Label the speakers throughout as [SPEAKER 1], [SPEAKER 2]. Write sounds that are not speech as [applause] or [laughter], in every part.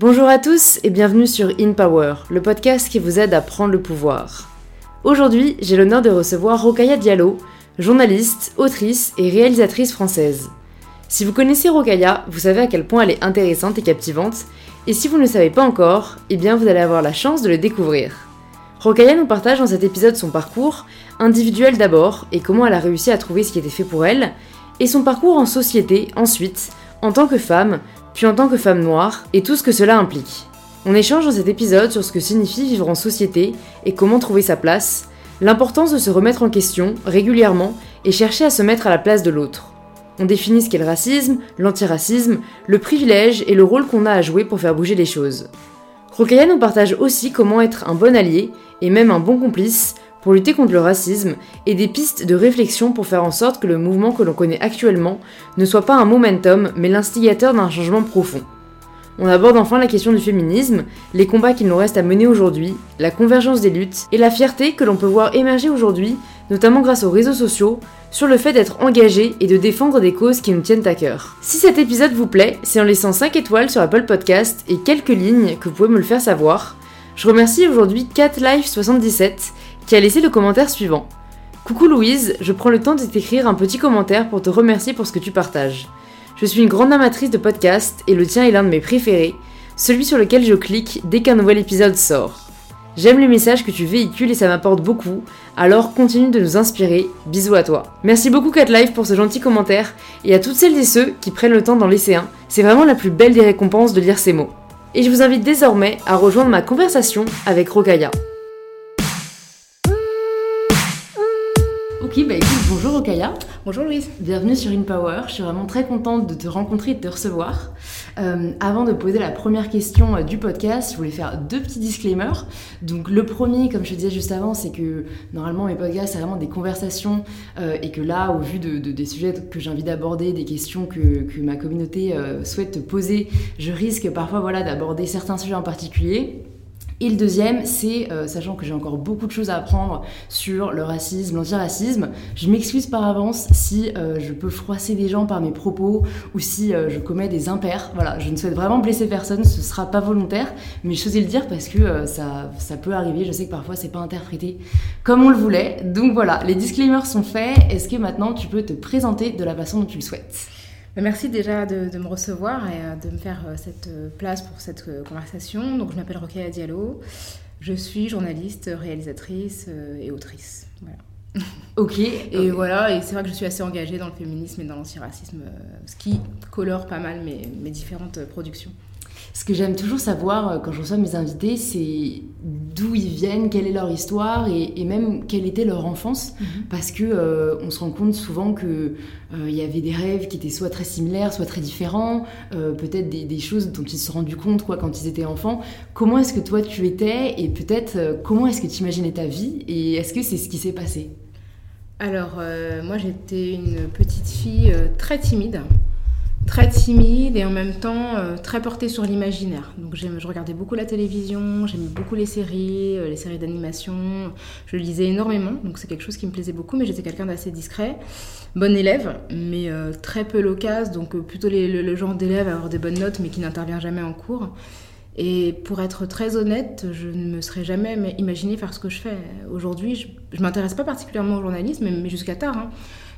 [SPEAKER 1] Bonjour à tous et bienvenue sur In Power, le podcast qui vous aide à prendre le pouvoir. Aujourd'hui, j'ai l'honneur de recevoir Rokaya Diallo, journaliste, autrice et réalisatrice française. Si vous connaissez Rokaya, vous savez à quel point elle est intéressante et captivante, et si vous ne le savez pas encore, eh bien vous allez avoir la chance de le découvrir. Rokaya nous partage dans cet épisode son parcours, individuel d'abord, et comment elle a réussi à trouver ce qui était fait pour elle, et son parcours en société ensuite, en tant que femme, puis en tant que femme noire, et tout ce que cela implique. On échange dans cet épisode sur ce que signifie vivre en société et comment trouver sa place, l'importance de se remettre en question régulièrement et chercher à se mettre à la place de l'autre. On définit ce qu'est le racisme, l'antiracisme, le privilège et le rôle qu'on a à jouer pour faire bouger les choses. Rokaya nous partage aussi comment être un bon allié et même un bon complice pour lutter contre le racisme et des pistes de réflexion pour faire en sorte que le mouvement que l'on connaît actuellement ne soit pas un momentum mais l'instigateur d'un changement profond. On aborde enfin la question du féminisme, les combats qu'il nous reste à mener aujourd'hui, la convergence des luttes et la fierté que l'on peut voir émerger aujourd'hui, notamment grâce aux réseaux sociaux, sur le fait d'être engagé et de défendre des causes qui nous tiennent à cœur. Si cet épisode vous plaît, c'est en laissant 5 étoiles sur Apple Podcast et quelques lignes que vous pouvez me le faire savoir. Je remercie aujourd'hui CatLife77 qui a laissé le commentaire suivant. Coucou Louise, je prends le temps de t'écrire un petit commentaire pour te remercier pour ce que tu partages. Je suis une grande amatrice de podcasts et le tien est l'un de mes préférés, celui sur lequel je clique dès qu'un nouvel épisode sort. J'aime les messages que tu véhicules et ça m'apporte beaucoup, alors continue de nous inspirer, bisous à toi. Merci beaucoup CatLife pour ce gentil commentaire et à toutes celles et ceux qui prennent le temps d'en laisser un, c'est vraiment la plus belle des récompenses de lire ces mots. Et je vous invite désormais à rejoindre ma conversation avec Rokaya. Ok, bah écoute, bonjour Okaya.
[SPEAKER 2] Bonjour Louise.
[SPEAKER 1] Bienvenue sur InPower. Je suis vraiment très contente de te rencontrer et de te recevoir. Euh, avant de poser la première question euh, du podcast, je voulais faire deux petits disclaimers. Donc le premier, comme je te disais juste avant, c'est que normalement mes podcasts, c'est vraiment des conversations euh, et que là, au vu de, des sujets que j'ai envie d'aborder, des questions que, que ma communauté souhaite te poser, je risque parfois voilà, d'aborder certains sujets en particulier. Et le deuxième, c'est, euh, sachant que j'ai encore beaucoup de choses à apprendre sur le racisme, l'antiracisme, je m'excuse par avance si euh, je peux froisser des gens par mes propos ou si euh, je commets des impairs. Voilà, je ne souhaite vraiment blesser personne, ce sera pas volontaire, mais je le dire parce que ça, ça peut arriver. Je sais que parfois c'est pas interprété comme on le voulait. Donc voilà, les disclaimers sont faits. Est-ce que maintenant tu peux te présenter de la façon dont tu le souhaites?
[SPEAKER 2] Merci déjà de, me recevoir et euh, de me faire euh, cette euh, place pour cette conversation. Donc, je m'appelle Rokhaya Diallo. Je suis journaliste, réalisatrice et autrice. Voilà. [laughs]
[SPEAKER 1] Ok.
[SPEAKER 2] Et voilà, et c'est vrai que je suis assez engagée dans le féminisme et dans l'antiracisme, ce qui colore pas mal mes, mes différentes productions.
[SPEAKER 1] Ce que j'aime toujours savoir euh, quand je reçois mes invités, c'est d'où ils viennent, quelle est leur histoire et, même quelle était leur enfance. Mhm. Parce que euh, on se rend compte souvent que euh, il y avait des rêves qui étaient soit très similaires, soit très différents, peut-être des, choses dont ils se sont rendus compte quoi, quand ils étaient enfants. Comment est-ce que toi tu étais et peut-être comment est-ce que tu imaginais ta vie et est-ce que c'est ce qui s'est passé?
[SPEAKER 2] Alors, moi j'étais une petite fille très timide très timide et en même temps euh, très portée sur l'imaginaire. Donc je regardais beaucoup la télévision, j'aimais beaucoup les séries, euh, les séries d'animation, je lisais énormément, donc c'est quelque chose qui me plaisait beaucoup, mais j'étais quelqu'un d'assez discret, bon élève, mais euh, très peu loquace, donc plutôt le, genre d'élève à avoir des bonnes notes mais qui n'intervient jamais en cours. Et pour être très honnête, je ne me serais jamais imaginé faire ce que je fais. Aujourd'hui, je ne m'intéresse pas particulièrement au journalisme, mais, jusqu'à tard. Hein.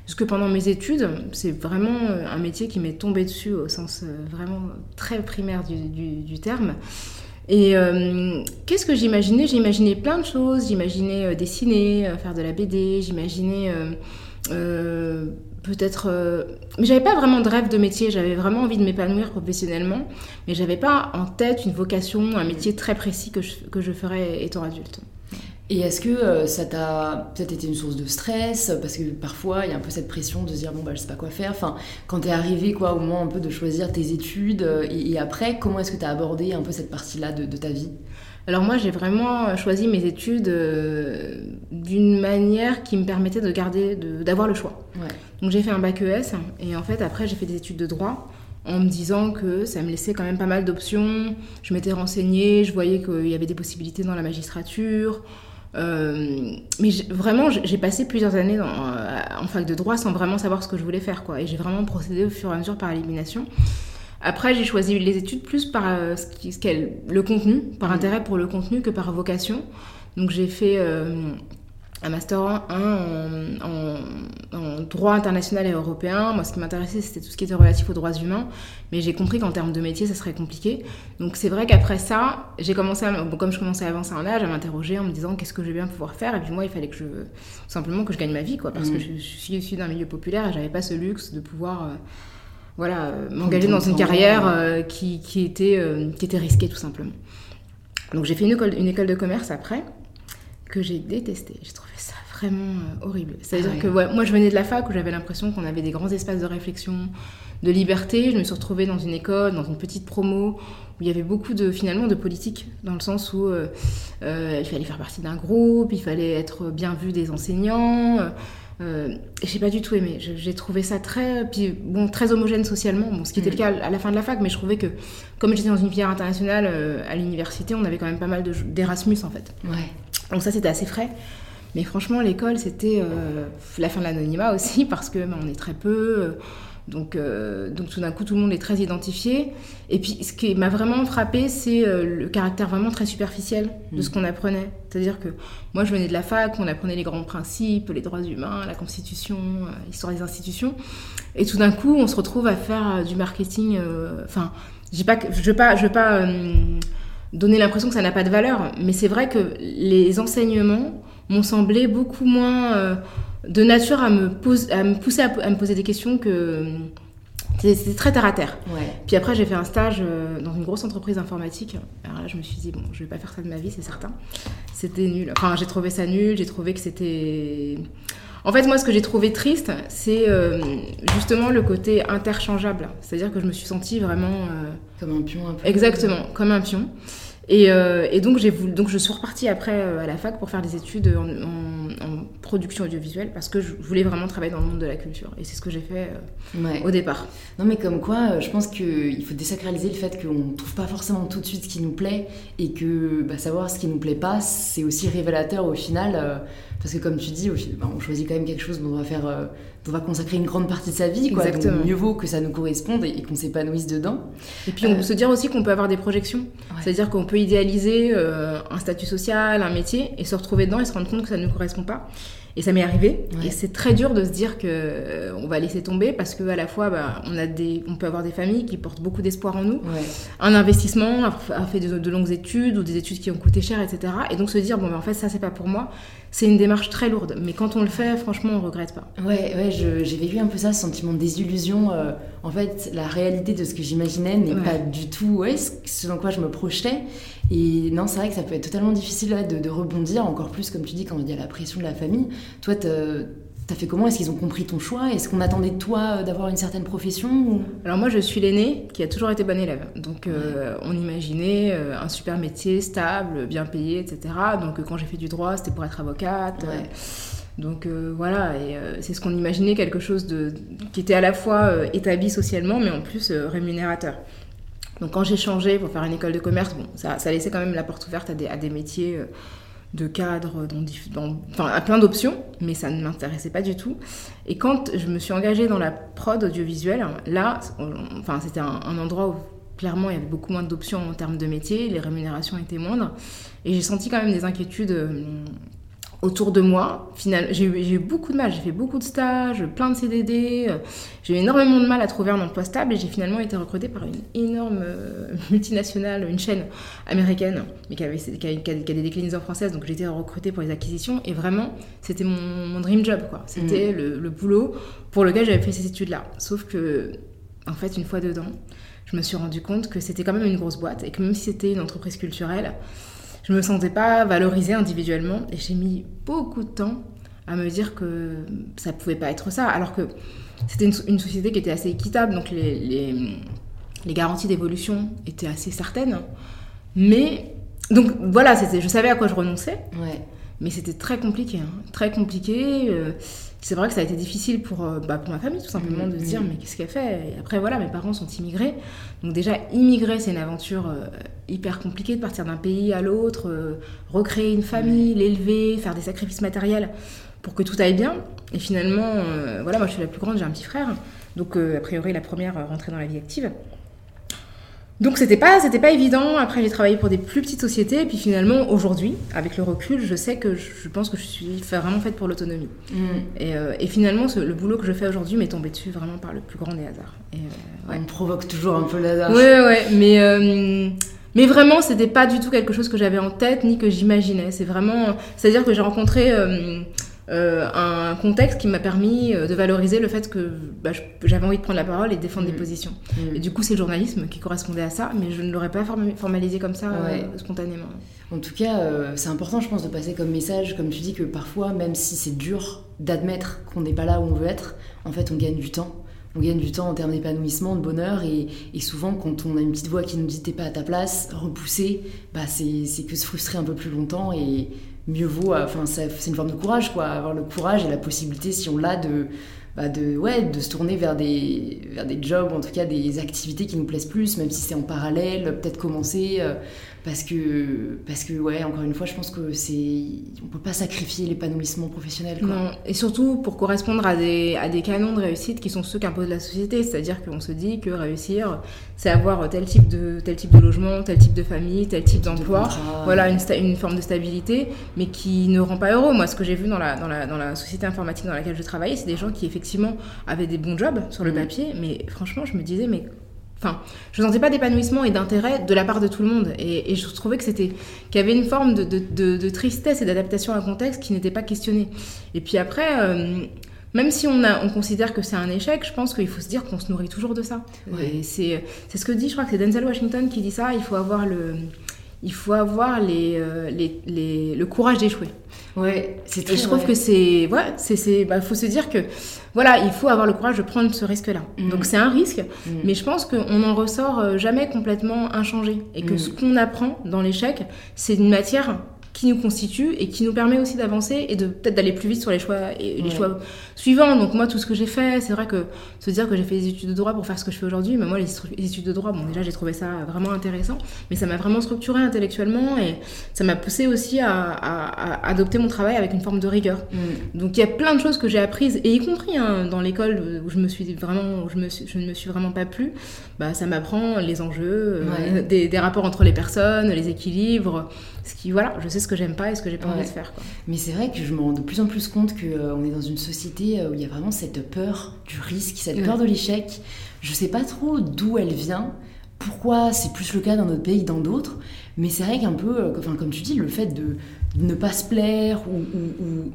[SPEAKER 2] Parce que pendant mes études, c'est vraiment euh, un métier qui m'est tombé dessus au sens euh, vraiment très primaire du, terme. Et euh, qu'est-ce que j'imaginais? J'imaginais plein de choses. J'imaginais dessiner, faire de la BD, j'imaginais peut-être. Mais j'avais pas vraiment de rêve de métier. J'avais vraiment envie de m'épanouir professionnellement, mais j'avais pas en tête une vocation, un métier très précis que que je ferais étant adulte.
[SPEAKER 1] Et est-ce que euh, ça t'a peut-être été une source de stress? Parce que parfois, il y a un peu cette pression de se dire, bon, bah, je sais pas quoi faire. Enfin, quand t'es arrivé, quoi, au moment un peu de choisir tes études, euh, et, après, comment est-ce que t'as abordé un peu cette partie-là de, ta vie?
[SPEAKER 2] Alors moi, j'ai vraiment choisi mes études euh, d'une manière qui me permettait de garder, d'avoir le choix. Donc j'ai fait un bac ES, et en fait, après, j'ai fait des études de droit en me disant que ça me laissait quand même pas mal d'options. Je m'étais renseignée, je voyais qu'il y avait des possibilités dans la magistrature. Euh, mais vraiment, j'ai passé plusieurs années dans, euh, en fac de droit sans vraiment savoir ce que je voulais faire. Quoi. Et j'ai vraiment procédé au fur et à mesure par élimination. Après, j'ai choisi les études plus par euh, ce qui, ce le contenu, par
[SPEAKER 1] Mhm.
[SPEAKER 2] intérêt pour le contenu que par vocation. Donc j'ai fait un master 1 en, en- en droit international et européen. Moi, ce qui m'intéressait, c'était tout ce qui était relatif aux droits humains. Mais j'ai compris qu'en termes de métier, ça serait compliqué. Donc c'est vrai qu'après ça, j'ai commencé, à, bon, comme je commençais à avancer en âge, à m'interroger en me disant qu'est-ce que je vais bien pouvoir faire? Et puis moi, il fallait que je, tout simplement que je gagne ma vie, quoi, parce que je, je suis issue d'un milieu populaire et j'avais pas ce luxe de pouvoir, euh, voilà, euh, m'engager dans une carrière euh, qui, qui était, qui était risquée, tout simplement. Donc j'ai fait une école, une école de commerce après que j'ai détesté. J'ai trouvé ça vraiment euh, horrible. C'est-à-dire
[SPEAKER 1] Ah ouais.
[SPEAKER 2] que ouais, moi je venais de la fac où j'avais l'impression qu'on avait des grands espaces de réflexion, de liberté. Je me suis retrouvée dans une école, dans une petite promo où il y avait beaucoup de finalement de politique dans le sens où euh, euh, il fallait faire partie d'un groupe, il fallait être bien vu des enseignants. euh, j'ai pas du tout aimé. J'ai trouvé ça très, puis bon, très homogène socialement. Bon, ce qui était
[SPEAKER 1] Mm.
[SPEAKER 2] le cas à la fin de la fac, mais je trouvais que comme j'étais dans une filière internationale euh, à l'université, on avait quand même pas mal de- d'Erasmus en fait.
[SPEAKER 1] Ouais.
[SPEAKER 2] Donc ça, c'était assez frais. Mais franchement, l'école, c'était euh, la fin de l'anonymat aussi, [laughs] parce que ben, on est très peu. euh, donc, euh, donc tout d'un coup, tout le monde est très identifié. Et puis, ce qui m'a vraiment frappé, c'est euh, le caractère vraiment très superficiel de
[SPEAKER 1] Mm.
[SPEAKER 2] ce qu'on apprenait. C'est-à-dire que moi, je venais de la fac, on apprenait les grands principes, les droits humains, la constitution, euh, l'histoire des institutions. Et tout d'un coup, on se retrouve à faire euh, du marketing. euh, Enfin, j'ai pas, je veux pas, je veux pas euh, donner l'impression que ça n'a pas de valeur, mais c'est vrai que les enseignements m'ont semblé beaucoup moins euh, de nature à me, pose- à me pousser à, à me poser des questions que c'était c'était très terre à terre.
[SPEAKER 1] Ouais.
[SPEAKER 2] Puis après, j'ai fait un stage euh, dans une grosse entreprise informatique. Alors là, je me suis dit, bon, je vais pas faire ça de ma vie, c'est certain. C'était nul. Enfin, j'ai trouvé ça nul, j'ai trouvé que c'était. En fait, moi, ce que j'ai trouvé triste, c'est euh, justement le côté interchangeable. C'est-à-dire que je me suis sentie vraiment. euh,
[SPEAKER 1] Comme un pion un peu.
[SPEAKER 2] Exactement, comme un pion. Et, euh, et donc, voulu, donc je suis repartie après euh, à la fac pour faire des études en, en- en production audiovisuelle parce que je voulais vraiment travailler dans le monde de la culture. Et c'est ce que j'ai fait euh,
[SPEAKER 1] Ouais.
[SPEAKER 2] au départ.
[SPEAKER 1] Non mais comme quoi, je pense qu'il faut désacraliser le fait qu'on ne trouve pas forcément tout de suite ce qui nous plaît et que bah, savoir ce qui nous plaît pas, c'est aussi révélateur au final. Parce que comme tu dis, bah, on choisit quand même quelque chose dont on va faire, euh, dont on va consacrer une grande partie de sa vie. Quoi,
[SPEAKER 2] Exactement.
[SPEAKER 1] Donc mieux vaut que ça nous corresponde et, et qu'on s'épanouisse dedans.
[SPEAKER 2] Et puis, on
[SPEAKER 1] Euh,
[SPEAKER 2] peut se dire aussi qu'on peut avoir des projections. C'est-à-dire qu'on peut idéaliser euh, un statut social, un métier, et se retrouver dedans et se rendre compte que ça ne nous correspond pas. Et ça m'est arrivé.
[SPEAKER 1] Ouais.
[SPEAKER 2] Et c'est très dur de se dire que euh, on va laisser tomber parce que à la fois, bah, on a des, on peut avoir des familles qui portent beaucoup d'espoir en nous.
[SPEAKER 1] Ouais.
[SPEAKER 2] un investissement, a fait de, de longues études ou des études qui ont coûté cher, etc. Et donc se dire, bon, ben, en fait, ça, c'est pas pour moi, c'est une démarche très lourde. Mais quand on le fait, franchement, on regrette pas.
[SPEAKER 1] Ouais, ouais, j'ai vécu un peu ça, ce sentiment de désillusion. euh, en fait, la réalité de ce que j'imaginais n'est
[SPEAKER 2] Ouais.
[SPEAKER 1] pas du tout ouais, ce, ce dans quoi je me projetais. Et non, c'est vrai que ça peut être totalement difficile ouais, de, de rebondir, encore plus, comme tu dis, quand il y a la pression de la famille. Toi, t'as fait comment? Est-ce qu'ils ont compris ton choix? Est-ce qu'on attendait de toi euh, d'avoir une certaine profession ou-
[SPEAKER 2] Alors moi, je suis l'aînée qui a toujours été bonne élève. Donc euh, on imaginait euh, un super métier, stable, bien payé, etc. Donc euh, quand j'ai fait du droit, c'était pour être avocate.
[SPEAKER 1] Ouais.
[SPEAKER 2] donc voilà, et c'est ce qu'on imaginait, quelque chose de, qui était à la fois établi socialement, mais en plus rémunérateur. Donc quand j'ai changé pour faire une école de commerce, ça, laissait quand même la porte ouverte à des, métiers euh, de cadre, dans, enfin à plein d'options, mais ça ne m'intéressait pas du tout. Et quand je me suis engagée dans la prod audiovisuelle, là, c'était un, un endroit où clairement il y avait beaucoup moins d'options en termes de métier, les rémunérations étaient moindres, et j'ai senti quand même des inquiétudes euh, autour de moi. J'ai eu, beaucoup de mal, j'ai fait beaucoup de stages, plein de CDD, euh, j'ai eu énormément de mal à trouver un emploi stable et j'ai finalement été recrutée par une énorme euh, [laughs] multinationale, une chaîne américaine, mais qui, avait, qui, a, qui a- des déclinaisons françaises, donc j'ai été recrutée pour les acquisitions et vraiment c'était mon, mon dream job, quoi. C'était le, le boulot pour lequel j'avais fait ces études-là. Sauf que, en fait, une fois dedans, je me suis rendu compte que c'était quand même une grosse boîte et que même si c'était une entreprise culturelle, je me sentais pas valorisée individuellement et j'ai mis beaucoup de temps à me dire que ça pouvait pas être ça. Alors que c'était une, société qui était assez équitable donc les, garanties d'évolution étaient assez certaines. Mais donc voilà je savais à quoi je renonçais. Mais c'était très compliqué hein, très compliqué euh, c'est vrai que ça a été difficile pour, euh, bah, pour ma famille tout simplement de se dire
[SPEAKER 1] Mhm.
[SPEAKER 2] mais qu'est-ce qu'elle fait? Et après voilà mes parents sont immigrés. Donc déjà immigrer c'est une aventure euh, hyper compliquée de partir d'un pays à l'autre euh, recréer une famille l'élever faire des sacrifices matériels pour que tout aille bien. Et finalement voilà moi je suis la plus grande j'ai un petit frère. Donc a priori la première rentrée dans la vie active Donc c'était pas c'était pas évident. Après j'ai travaillé pour des plus petites sociétés et puis finalement aujourd'hui avec le recul je sais que je, pense que je suis vraiment faite pour l'autonomie. Mm. Euh, et, finalement le boulot que je fais aujourd'hui m'est tombé dessus vraiment par le plus grand des hasards. Et,
[SPEAKER 1] euh, On provoque toujours un peu l'hasard.
[SPEAKER 2] Ouais ouais mais euh, mais vraiment, c'était pas du tout quelque chose que j'avais en tête ni que j'imaginais. C'est vraiment, c'est-à-dire que j'ai rencontré euh, un contexte qui m'a permis euh, de valoriser le fait que bah, j'avais envie de prendre la parole et de défendre des mmh. positions. Mmh. Et du coup, c'est le journalisme qui correspondait à ça, mais je ne l'aurais pas formalisé comme ça euh, spontanément.
[SPEAKER 1] En tout cas, c'est important, je pense, de passer comme message, comme tu dis, que parfois, même si c'est dur d'admettre qu'on n'est pas là où on veut être, en fait, on gagne du temps on gagne du temps en termes d'épanouissement, de bonheur, et, souvent quand on a une petite voix qui nous dit t'es pas à ta place, repousser, bah c'est que se frustrer un peu plus longtemps et mieux vaut, enfin c'est une forme de courage quoi, avoir le courage et la possibilité si on l'a de, bah de se tourner vers des, vers des jobs, en tout cas des activités qui nous plaisent plus, même si c'est en parallèle, peut-être commencer. Euh, parce que, parce que, ouais, encore une fois, je pense que c'est. On peut pas sacrifier l'épanouissement professionnel. Quoi. Non,
[SPEAKER 2] et surtout pour correspondre à des, à des canons de réussite qui sont ceux qu'impose la société. C'est-à-dire qu'on se dit que réussir, c'est avoir tel type, de, tel type de logement, tel type de famille, tel type d'emploi. Voilà, une, une, forme de stabilité, mais qui ne rend pas heureux. Moi, ce que j'ai vu dans la, dans, la, dans la société informatique dans laquelle je travaillais, c'est des gens qui, effectivement, avaient des bons jobs sur le mmh. papier, mais franchement, je me disais, mais Enfin, je ne sentais pas d'épanouissement et d'intérêt de la part de tout le monde. Et, je trouvais que c'était qu'il y avait une forme de, tristesse et d'adaptation à un contexte qui n'était pas questionné. Et puis après, euh, même si on, a, on considère que c'est un échec, je pense qu'il faut se dire qu'on se nourrit toujours de ça. C'est ce que dit, je crois que c'est Denzel Washington qui dit ça. Il faut avoir le, il faut avoir les, euh, les, le courage d'échouer.
[SPEAKER 1] Ouais,
[SPEAKER 2] c'est très. je trouve que c'est, ouais, c'est, bah, faut se dire que, voilà, il faut avoir le courage de prendre ce risque-là. Mm. Donc c'est un risque, mm. mais je pense qu'on n'en ressort euh, jamais complètement inchangé et que mm. ce qu'on apprend dans l'échec, c'est une matière qui nous constitue et qui nous permet aussi d'avancer et de peut-être d'aller plus vite sur les choix et les choix suivants. Donc moi tout ce que j'ai fait, c'est vrai que se dire que j'ai fait des études de droit pour faire ce que je fais aujourd'hui, mais moi les, études de droit, bon déjà j'ai trouvé ça vraiment intéressant, mais ça m'a vraiment structuré intellectuellement et ça m'a poussé aussi à, adopter mon travail avec une forme de rigueur. Mm. Donc il y a plein de choses que j'ai apprises et y compris hein, dans l'école où je me suis vraiment, je, me je ne me suis vraiment pas plu. Bah ça m'apprend les enjeux, euh, des, des rapports entre les personnes, les équilibres. Ce qui, voilà, je sais ce que j'aime pas et ce que j'ai pas envie de faire. Quoi.
[SPEAKER 1] Mais c'est vrai que je me rends de plus en plus compte qu'on euh, est dans une société euh, où il y a vraiment cette peur du risque, cette peur de l'échec. Je sais pas trop d'où elle vient, pourquoi c'est plus le cas dans notre pays que dans d'autres, mais c'est vrai qu'un peu, euh, comme tu dis, le fait de, ne pas se plaire ou,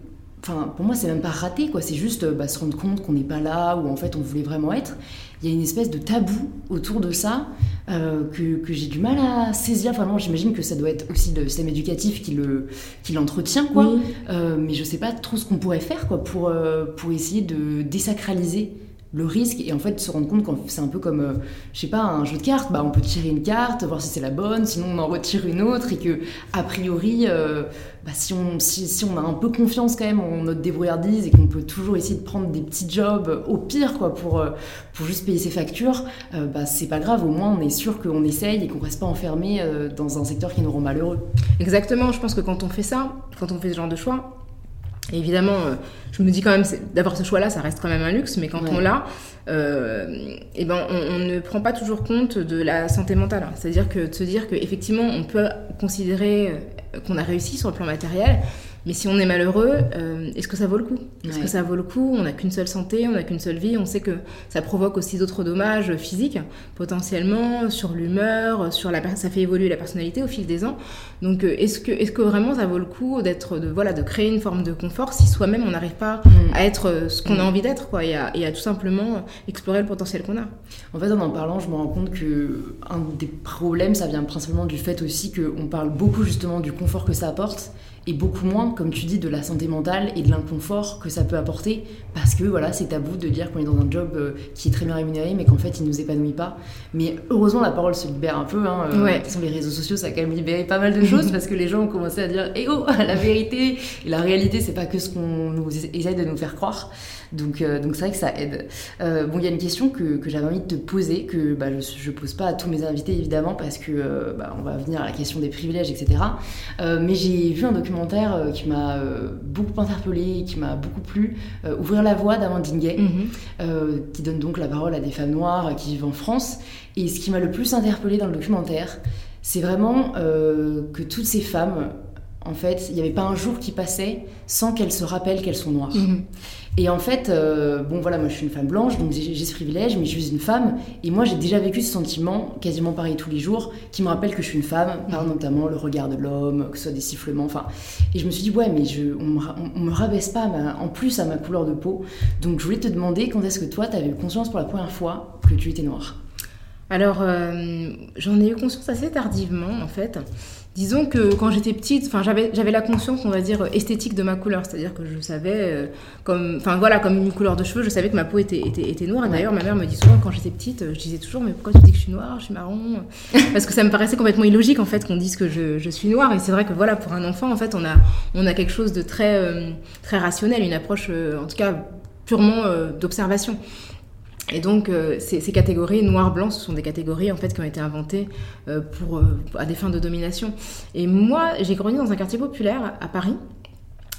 [SPEAKER 1] Enfin, pour moi, c'est même pas raté, quoi. C'est juste bah, se rendre compte qu'on n'est pas là où en fait on voulait vraiment être il y a une espèce de tabou autour de ça euh, que, que j'ai du mal à saisir. Vraiment, j'imagine que ça doit être aussi le système éducatif qui le qui l'entretient, quoi. Euh, mais je sais pas trop ce qu'on pourrait faire, quoi, pour euh, pour essayer de désacraliser le risque et en fait se rendre compte que c'est un peu comme euh, je sais pas un jeu de cartes bah on peut tirer une carte voir si c'est la bonne sinon on en retire une autre et que a priori euh, bah, si on si, on a un peu confiance quand même en notre débrouillardise et qu'on peut toujours essayer de prendre des petits jobs au pire quoi pour euh, pour juste payer ses factures bah c'est pas grave. Au moins on est sûr qu'on essaye et qu'on reste pas enfermé dans un secteur qui nous rend malheureux.
[SPEAKER 2] Exactement. Je pense que quand on fait ça quand on fait ce genre de choix évidemment, euh, je me dis quand même, d'avoir ce choix-là, ça reste quand même un luxe, mais quand on l'a, euh, eh ben, on, ne prend pas toujours compte de la santé mentale. C'est-à-dire que de se dire qu'effectivement, on peut considérer euh, qu'on a réussi sur le plan matériel, mais si on est malheureux, euh, est-ce que ça vaut le coup? Est-ce que ça vaut le coup? On n'a qu'une seule santé, on n'a qu'une seule vie. On sait que ça provoque aussi d'autres dommages physiques, potentiellement, sur l'humeur, sur la ça fait évoluer la personnalité au fil des ans. Donc, euh, est-ce que, est que vraiment ça vaut le coup d'être, de, voilà, de créer une forme de confort si soi-même on n'arrive pas mm. à être euh, ce qu'on a mm. envie d'être, quoi, et à, et à, tout simplement explorer le potentiel qu'on a?
[SPEAKER 1] En fait, en en parlant, je me rends compte que un des problèmes, ça vient principalement du fait aussi qu'on parle beaucoup justement du confort que ça apporte et beaucoup moins, comme tu dis, de la santé mentale et de l'inconfort que ça peut apporter, parce que voilà, c'est tabou de dire qu'on est dans un job euh, qui est très bien rémunéré, mais qu'en fait, il nous épanouit pas. Mais heureusement, la parole se libère un peu. Hein. Euh, ouais. les réseaux sociaux, ça a quand même libéré pas mal de [laughs] choses, parce que les gens ont commencé à dire, eh oh, [laughs] la vérité et la réalité, c'est pas que ce qu'on nous essaie de nous faire croire. Donc, euh, donc c'est vrai que ça aide. Euh, bon, il y a une question que, que j'avais envie de te poser, que bah, je ne pose pas à tous mes invités évidemment, parce que bah, on va venir à la question des privilèges, etc. mais j'ai vu un documentaire documentaire qui m'a beaucoup interpellée, qui m'a beaucoup plu, Ouvrir la voie d'Amandine Gay, mhm. qui donne donc la parole à des femmes noires qui vivent en France. Et ce qui m'a le plus interpellée dans le documentaire, c'est vraiment que toutes ces femmes en fait, il n'y avait pas un jour qui passait sans qu'elles se rappellent qu'elles sont noires. Mhm. Et en fait, euh, bon voilà, moi je suis une femme blanche, donc j'ai ce privilège, mais je suis une femme, et moi j'ai déjà vécu ce sentiment, quasiment pareil tous les jours, qui me rappelle que je suis une femme, par mhm. notamment le regard de l'homme, que ce soit des sifflements, enfin. Et je me suis dit, ouais, mais je, on, me, me rabaisse pas en plus à ma couleur de peau. Donc je voulais te demander quand est-ce que toi, tu avais eu conscience pour la première fois que tu étais noire?
[SPEAKER 2] Alors, euh, j'en ai eu conscience assez tardivement, en fait. Disons que quand j'étais petite, enfin j'avais j'avais la conscience, on va dire esthétique de ma couleur, c'est-à-dire que je savais euh, comme enfin voilà comme une couleur de cheveux, je savais que ma peau était était, était noire. Et d'ailleurs ma mère me dit souvent quand j'étais petite, je disais toujours mais pourquoi tu dis que je suis noire, je suis marron? [laughs] Parce que ça me paraissait complètement illogique en fait qu'on dise que je, je, suis noire. Et c'est vrai que voilà pour un enfant en fait on a on a quelque chose de très euh, très rationnel, une approche euh, en tout cas purement d'observation. Et donc, euh, ces, catégories noir-blanc, ce sont des catégories en fait qui ont été inventées euh, pour, euh, à des fins de domination. Et moi, j'ai grandi dans un quartier populaire à Paris.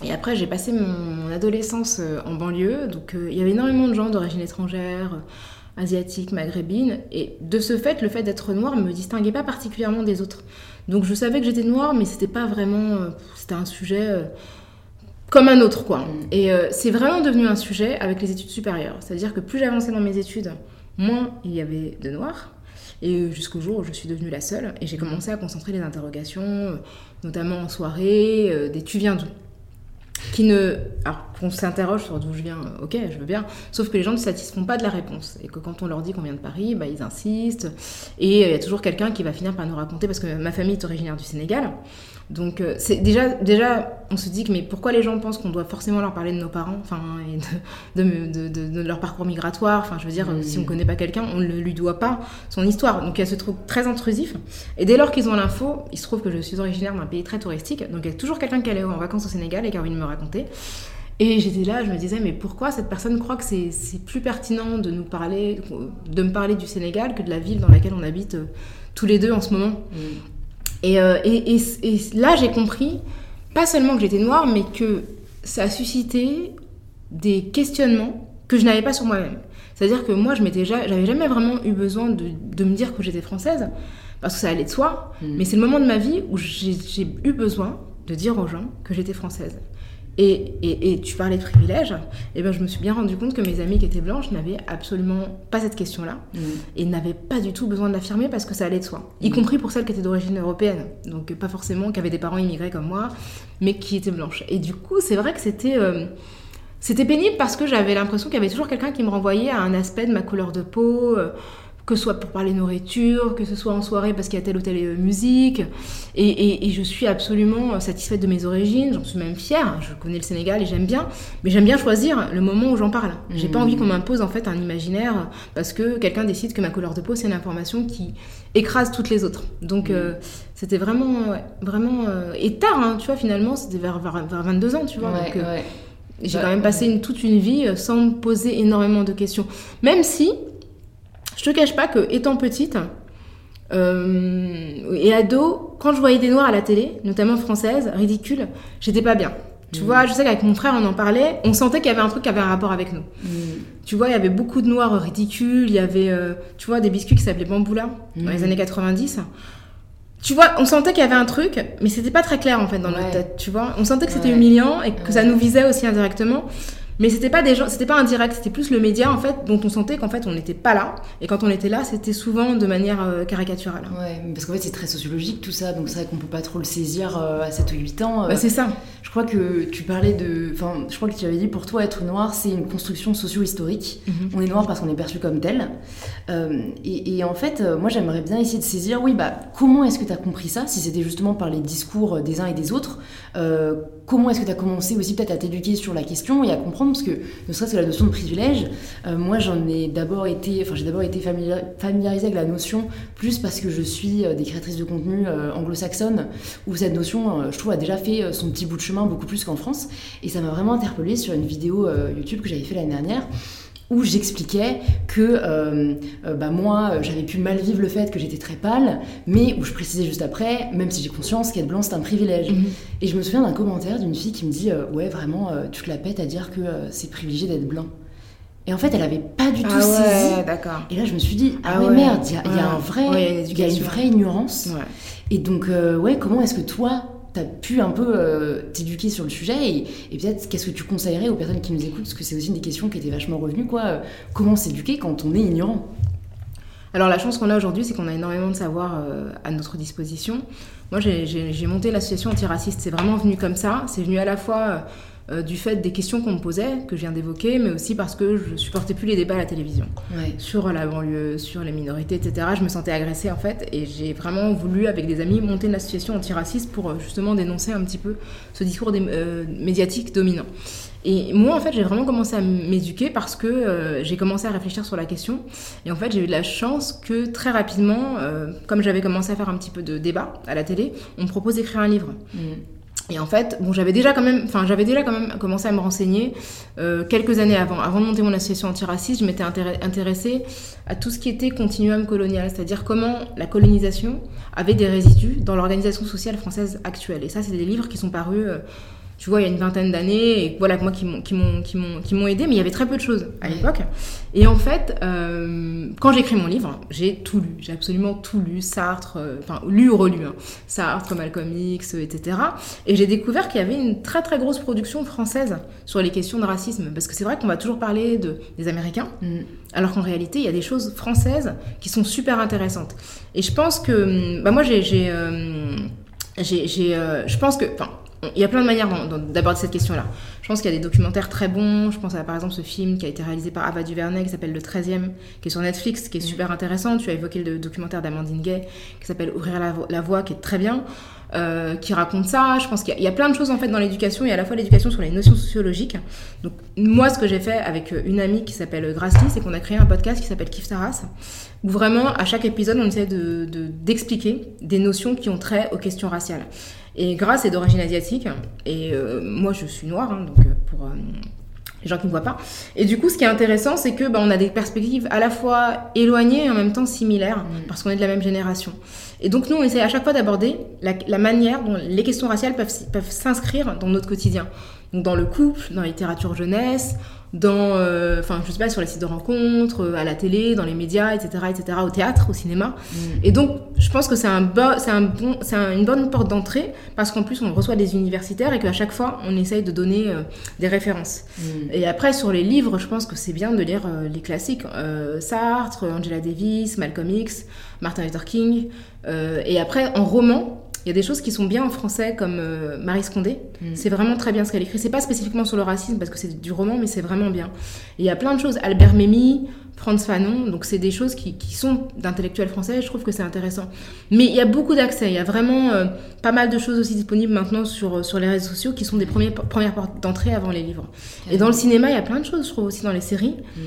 [SPEAKER 2] Et après, j'ai passé mon, adolescence en banlieue. Donc, il y avait énormément de gens d'origine étrangère, asiatique, maghrébine. Et de ce fait, le fait d'être noir ne me distinguait pas particulièrement des autres. Donc, je savais que j'étais noire, mais c'était pas vraiment. c'était un sujet comme un autre, quoi. Et euh, c'est vraiment devenu un sujet avec les études supérieures. C'est-à-dire que plus j'avançais dans mes études, moins il y avait de noirs. Et jusqu'au jour où je suis devenue la seule. Et j'ai mm. commencé à concentrer les interrogations, euh, notamment en soirée, euh, des tu viens d'où qui ne. Alors, qu'on s'interroge sur d'où je viens, ok, je veux bien. Sauf que les gens ne se satisfont pas de la réponse. Et que quand on leur dit qu'on vient de Paris, bah, ils insistent. Et il y a toujours quelqu'un qui va finir par nous raconter, parce que ma famille est originaire du Sénégal. Donc euh, c'est déjà, déjà, on se dit que mais pourquoi les gens pensent qu'on doit forcément leur parler de nos parents, enfin, et de, de, leur parcours migratoire. Enfin, je veux dire, si on connaît pas quelqu'un, on ne lui doit pas son histoire. Donc il y a ce truc très intrusif. Et dès lors qu'ils ont l'info, il se trouve que je suis originaire d'un pays très touristique, donc il y a toujours quelqu'un qui allait en vacances au Sénégal et qui a envie de me raconter. Et j'étais là, je me disais, mais pourquoi cette personne croit que c'est plus pertinent de nous parler, de me parler du Sénégal que de la ville dans laquelle on habite euh, tous les deux en ce moment? Euh, et, et, et, là, j'ai compris, pas seulement que j'étais noire, mais que ça a suscité des questionnements que je n'avais pas sur moi-même. C'est-à-dire que moi, je m'étais j'avais jamais vraiment eu besoin de, de me dire que j'étais française, parce que ça allait de soi. Hmm. Mais c'est le moment de ma vie où j'ai eu besoin de dire aux gens que j'étais française. Et, tu parlais de privilèges, et ben je me suis bien rendu compte que mes amies qui étaient blanches n'avaient absolument pas cette question-là mm. et n'avaient pas du tout besoin de l'affirmer parce que ça allait de soi. Y mm. compris pour celles qui étaient d'origine européenne, donc pas forcément qui avaient des parents immigrés comme moi, mais qui étaient blanches. Et du coup, c'est vrai que c'était euh, c'était pénible parce que j'avais l'impression qu'il y avait toujours quelqu'un qui me renvoyait à un aspect de ma couleur de peau. Euh, que ce soit pour parler nourriture, que ce soit en soirée parce qu'il y a telle ou telle euh, musique. Et, je suis absolument satisfaite de mes origines, j'en suis même fière. Je connais le Sénégal et j'aime bien, mais j'aime bien choisir le moment où j'en parle. J'ai pas envie qu'on m'impose en fait un imaginaire parce que quelqu'un décide que ma couleur de peau c'est une information qui écrase toutes les autres. Donc euh, c'était vraiment, vraiment euh, et tard, hein, tu vois. Finalement, c'était vers, vers, 22 ans, tu vois. donc, j'ai quand même passé une, toute une vie sans me poser énormément de questions. Même si je te cache pas que, étant petite euh, et ado, quand je voyais des noirs à la télé, notamment françaises, ridicules, j'étais pas bien. Tu mm. vois, je sais qu'avec mon frère, on en parlait, on sentait qu'il y avait un truc qui avait un rapport avec nous. Mm. Tu vois, il y avait beaucoup de noirs ridicules, il y avait, euh, tu vois, des biscuits qui s'appelaient Bamboula dans les mm. années 90. Tu vois, on sentait qu'il y avait un truc, mais c'était pas très clair en fait dans notre tête, tu vois. On sentait que c'était humiliant et que ça nous visait aussi indirectement. Mais c'était pas des gens, c'était pas indirect, c'était plus le média en fait dont on sentait qu'en fait on n'était pas là. Et quand on était là, c'était souvent de manière euh, caricaturale.
[SPEAKER 1] Ouais, parce qu'en fait c'est très sociologique tout ça, donc c'est vrai qu'on peut pas trop le saisir euh, à 7 ou 8 ans.
[SPEAKER 2] Euh. Bah, c'est ça.
[SPEAKER 1] Je crois que tu parlais de. Enfin, je crois que tu avais dit pour toi être noir c'est une construction socio-historique. Mhm. On est noir parce qu'on est perçu comme tel. Et, et, en fait, moi j'aimerais bien essayer de saisir, oui, bah comment est-ce que tu as compris ça Si c'était justement par les discours des uns et des autres, comment est-ce que tu as commencé aussi peut-être à t'éduquer sur la question et à comprendre parce que ne serait-ce que la notion de privilège, euh, moi j'en ai d'abord été, enfin j'ai d'abord été familiarisée avec la notion plus parce que je suis euh, des créatrices de contenu euh, anglo-saxonnes où cette notion, je trouve, a déjà fait son petit bout de chemin beaucoup plus qu'en France. Et ça m'a vraiment interpellée sur une vidéo YouTube que j'avais fait l'année dernière où j'expliquais que euh, euh, bah, moi, j'avais pu mal vivre le fait que j'étais très pâle, mais où je précisais juste après, même si j'ai conscience qu'être blanc c'est un privilège. Mhm. Et je me souviens d'un commentaire d'une fille qui me dit Ouais, vraiment, tu te la pètes à dire que c'est privilégié d'être blanc. Et en fait, elle avait pas du tout ah saisi.
[SPEAKER 2] d'accord.
[SPEAKER 1] Et là, je me suis dit, ah, ouais, merde, il y, a, un vrai, il y, a une vraie ignorance. Et donc, ouais, comment est-ce que toi, pu un peu euh, t'éduquer sur le sujet et, peut-être qu'est-ce que tu conseillerais aux personnes qui nous écoutent? Parce que c'est aussi une des questions qui étaient vachement revenues quoi euh, comment s'éduquer quand on est ignorant?
[SPEAKER 2] Alors la chance qu'on a aujourd'hui c'est qu'on a énormément de savoir euh, à notre disposition. Moi j'ai monté l'association antiraciste. C'est vraiment venu comme ça. C'est venu à la fois euh, du fait des questions qu'on me posait, que je viens d'évoquer, mais aussi parce que je supportais plus les débats à la télévision sur la banlieue, sur les minorités, etc. Je me sentais agressée en fait, et j'ai vraiment voulu, avec des amis, monter une association antiraciste pour euh, justement dénoncer un petit peu ce discours euh, médiatique dominant. Et moi, en fait, j'ai vraiment commencé à m'éduquer parce que j'ai commencé à réfléchir sur la question. Et en fait, j'ai eu de la chance que très rapidement, comme j'avais commencé à faire un petit peu de débat à la télé, on me propose d'écrire un livre. Mm. Et en fait, bon, j'avais déjà quand même, enfin, j'avais déjà quand même commencé à me renseigner euh, quelques années avant. Avant de monter mon association antiraciste, je m'étais intéressée à tout ce qui était continuum colonial, c'est-à-dire comment la colonisation avait des résidus dans l'organisation sociale française actuelle. Et ça, c'est des livres qui sont parus. Euh, tu vois, il y a une vingtaine d'années, et voilà, moi qui m'ont, qui m'ont, qui m'ont, qui m'ont aidé, mais il y avait très peu de choses à l'époque. Et en fait, euh, quand j'ai écrit mon livre, j'ai tout lu, j'ai absolument tout lu, Sartre, euh, enfin, lu ou relu, hein, Sartre, Malcolm X, etc. Et j'ai découvert qu'il y avait une très très grosse production française sur les questions de racisme, parce que c'est vrai qu'on va toujours parler de, des Américains, mm. alors qu'en réalité, il y a des choses françaises qui sont super intéressantes. Et je pense que, bah moi, j'ai, j'ai, euh, j'ai, j'ai je pense que, enfin, il y a plein de manières d'aborder cette question-là. Je pense qu'il y a des documentaires très bons. Je pense à par exemple ce film qui a été réalisé par Ava DuVernay qui s'appelle Le 13e, qui est sur Netflix, qui est mm. super intéressant. Tu as évoqué le documentaire d'Amandine Gay qui s'appelle Ouvrir la, voie, qui est très bien, euh, qui raconte ça. Je pense qu'il y, a plein de choses en fait dans l'éducation. Il y a à la fois l'éducation sur les notions sociologiques. Donc moi, ce que j'ai fait avec une amie qui s'appelle Grassley, c'est qu'on a créé un podcast qui s'appelle Kif Taras, où vraiment à chaque épisode, on essaie d'expliquer de, des notions qui ont trait aux questions raciales. Et Grace est d'origine asiatique. Et euh, moi, je suis noire, hein, donc euh, pour euh, les gens qui ne me voient pas. Et du coup, ce qui est intéressant, c'est que bah, on a des perspectives à la fois éloignées et en même temps similaires, mm. parce qu'on est de la même génération. Et donc, nous, on essaie à chaque fois d'aborder la, manière dont les questions raciales peuvent, peuvent s'inscrire dans notre quotidien. Donc, dans le couple, dans la littérature jeunesse, dans, euh, enfin, je sais pas, sur les sites de rencontres, euh, à la télé, dans les médias, etc., etc., au théâtre, au cinéma. Mm. Et donc, je pense que c'est un, bon, c'est une bonne porte d'entrée parce qu'en plus, on reçoit des universitaires et qu'à chaque fois, on essaye de donner euh, des références. Mm. Et après, sur les livres, je pense que c'est bien de lire les classiques, Sartre, Angela Davis, Malcolm X, Martin Luther King. et après, en roman, il y a des choses qui sont bien en français, comme euh, Marie Scondé. Mm. C'est vraiment très bien ce qu'elle écrit. C'est pas spécifiquement sur le racisme, parce que c'est du roman, mais c'est vraiment bien. il y a plein de choses. Albert Memmi, Franz Fanon, donc c'est des choses qui, sont d'intellectuels français, je trouve que c'est intéressant. Mais il y a beaucoup d'accès, il y a vraiment euh, pas mal de choses aussi disponibles maintenant sur, sur les réseaux sociaux qui sont des premiers, premières portes d'entrée avant les livres. Et dans le cinéma, il y a plein de choses, je trouve aussi dans les séries. Mm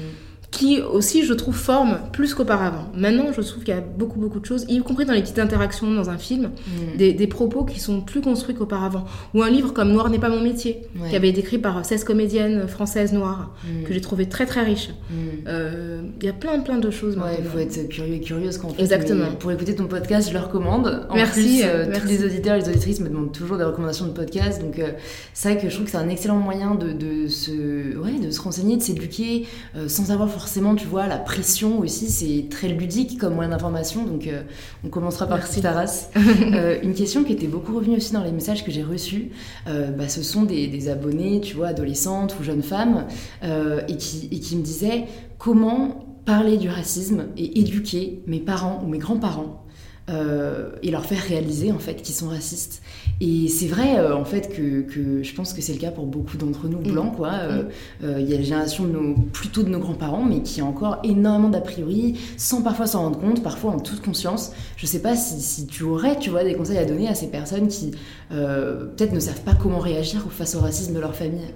[SPEAKER 2] qui aussi, je trouve, forme plus qu'auparavant. Maintenant, je trouve qu'il y a beaucoup, beaucoup de choses, y compris dans les petites interactions dans un film, mm. des, propos qui sont plus construits qu'auparavant. Ou un livre comme Noir n'est pas mon métier, qui avait été écrit par 16 comédiennes françaises noires, mm. que j'ai trouvé très, très riche. Mm. Euh, il y a plein, plein de choses.
[SPEAKER 1] Ouais, il faut être curieux et curieuse quand on fait.
[SPEAKER 2] Exactement.
[SPEAKER 1] Pour écouter ton podcast, je le recommande. En
[SPEAKER 2] merci.
[SPEAKER 1] Plus,
[SPEAKER 2] euh,
[SPEAKER 1] tous les auditeurs et les auditrices me demandent toujours des recommandations de podcast. Donc, euh, c'est vrai que je trouve que c'est un excellent moyen de, de, se, ouais, de se renseigner, de s'éduquer, sans avoir forcément, tu vois, la pression aussi, c'est très ludique comme moyen d'information. Donc, euh, on commencera par Merci. [laughs] Euh, une question qui était beaucoup revenue aussi dans les messages que j'ai reçus, euh, bah, ce sont des, abonnés, tu vois, adolescentes ou jeunes femmes, et, qui, et qui me disaient comment parler du racisme et éduquer mes parents ou mes grands-parents euh, et leur faire réaliser en fait qu'ils sont racistes. Et c'est vrai euh, en fait que, que, je pense que c'est le cas pour beaucoup d'entre nous blancs quoi. Euh, mm. Il y a la génération de nos, plutôt de nos grands-parents, mais qui a encore énormément d'a priori, sans parfois s'en rendre compte, parfois en toute conscience. Je sais pas si, si, tu aurais, tu vois, des conseils à donner à ces personnes qui peut-être ne savent pas comment réagir face au racisme de leur famille.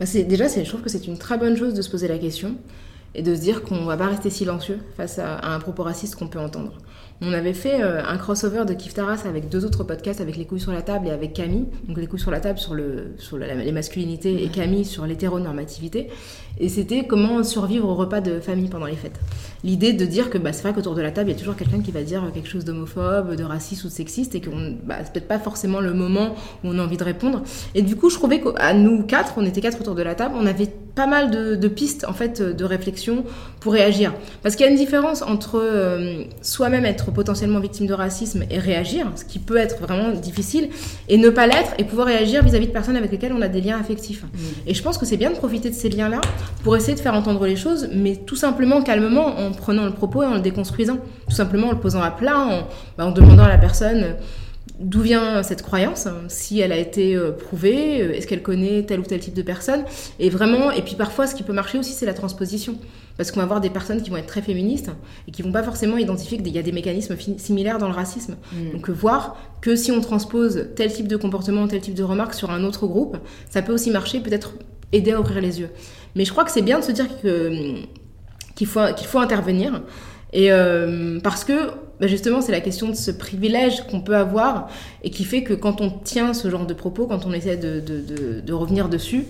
[SPEAKER 2] Bah déjà, je trouve que c'est une très bonne chose de se poser la question. et de se dire qu'on va pas rester silencieux face à, à un propos raciste qu'on peut entendre. On avait fait euh, un crossover de Kif Taras avec deux autres podcasts, avec Les couilles sur la table et avec Camille. Donc Les couilles sur la table sur, le, sur la- les masculinités et Camille sur l'hétéronormativité. Et c'était comment survivre au repas de famille pendant les fêtes. L'idée de dire que bah, c'est vrai qu'autour de la table, il y a toujours quelqu'un qui va dire quelque chose d'homophobe, de raciste ou de sexiste et que bah, c'est peut-être pas forcément le moment où on a envie de répondre. Et du coup, je trouvais qu'à nous quatre, on était quatre autour de la table, on avait pas mal de, de pistes en fait de réflexion pour réagir. Parce qu'il y a une différence entre euh, soi-même être potentiellement victime de racisme et réagir, ce qui peut être vraiment difficile, et ne pas l'être et pouvoir réagir vis-à-vis de personnes avec lesquelles on a des liens affectifs. Et je pense que c'est bien de profiter de ces liens-là pour essayer de faire entendre les choses, mais tout simplement calmement en prenant le propos et en le déconstruisant. Tout simplement en le posant à plat, en, bah, en demandant à la personne euh, d'où vient cette croyance, hein, si elle a été euh, prouvée, euh, est-ce qu'elle connaît tel ou tel type de personne, et vraiment, et puis parfois ce qui peut marcher aussi c'est la transposition, parce qu'on va avoir des personnes qui vont être très féministes et qui vont pas forcément identifier qu'il y a des mécanismes similaires dans le racisme. Donc euh, voir que si on transpose tel type de comportement, tel type de remarque sur un autre groupe, ça peut aussi marcher, peut-être aider à ouvrir les yeux. Mais je crois que c'est bien de se dire que qu'il faut, qu'il faut intervenir. Et euh, parce que bah, justement, c'est la question de ce privilège qu'on peut avoir et qui fait que quand on tient ce genre de propos, quand on essaie de, de, de, de revenir dessus,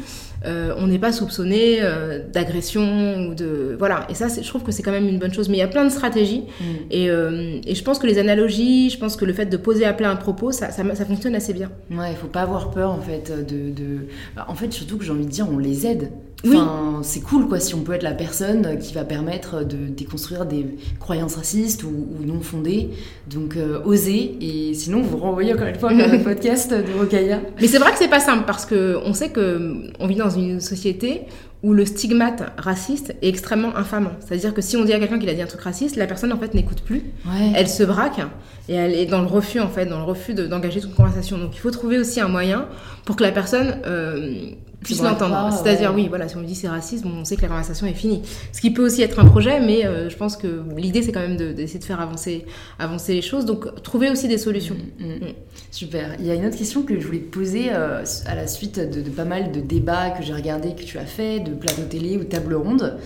[SPEAKER 2] euh, on n'est pas soupçonné euh, d'agression ou de voilà. Et ça, je trouve que c'est quand même une bonne chose. Mais il y a plein de stratégies et, euh, et je pense que les analogies, je pense que le fait de poser à plat un propos, ça, ça, ça fonctionne assez bien.
[SPEAKER 1] Ouais, il faut pas avoir peur en fait de. de... bah, en fait, surtout que j'ai envie de dire, on les aide.
[SPEAKER 2] Oui.
[SPEAKER 1] Enfin, c'est cool quoi si on peut être la personne qui va permettre de déconstruire des croyances racistes ou, ou non fondées. Donc, euh, osez. Et sinon, vous renvoyez encore une fois vers le [laughs] podcast de Rokaya.
[SPEAKER 2] Mais c'est vrai que c'est pas simple parce que on sait que on vit dans une société où le stigmate raciste est extrêmement infamant. C'est-à-dire que si on dit à quelqu'un qu'il a dit un truc raciste, la personne en fait n'écoute plus,
[SPEAKER 1] Ouais.
[SPEAKER 2] elle se braque et elle est dans le refus en fait, dans le refus de- d'engager toute conversation. Donc il faut trouver aussi un moyen pour que la personne euh, puisse l'entendre.
[SPEAKER 1] pas,
[SPEAKER 2] C'est-à-dire
[SPEAKER 1] ouais.
[SPEAKER 2] oui, voilà, si on me dit c'est raciste, bon, on sait que la conversation est finie. Ce qui peut aussi être un projet, mais euh, je pense que l'idée c'est quand même de- d'essayer de faire avancer, avancer les choses. Donc trouver aussi des solutions.
[SPEAKER 1] Mm, mm. Super. Il y a une autre question que je voulais te poser euh, à la suite de, de pas mal de débats que j'ai regardés, que tu as fait, de plateaux télé ou tables rondes.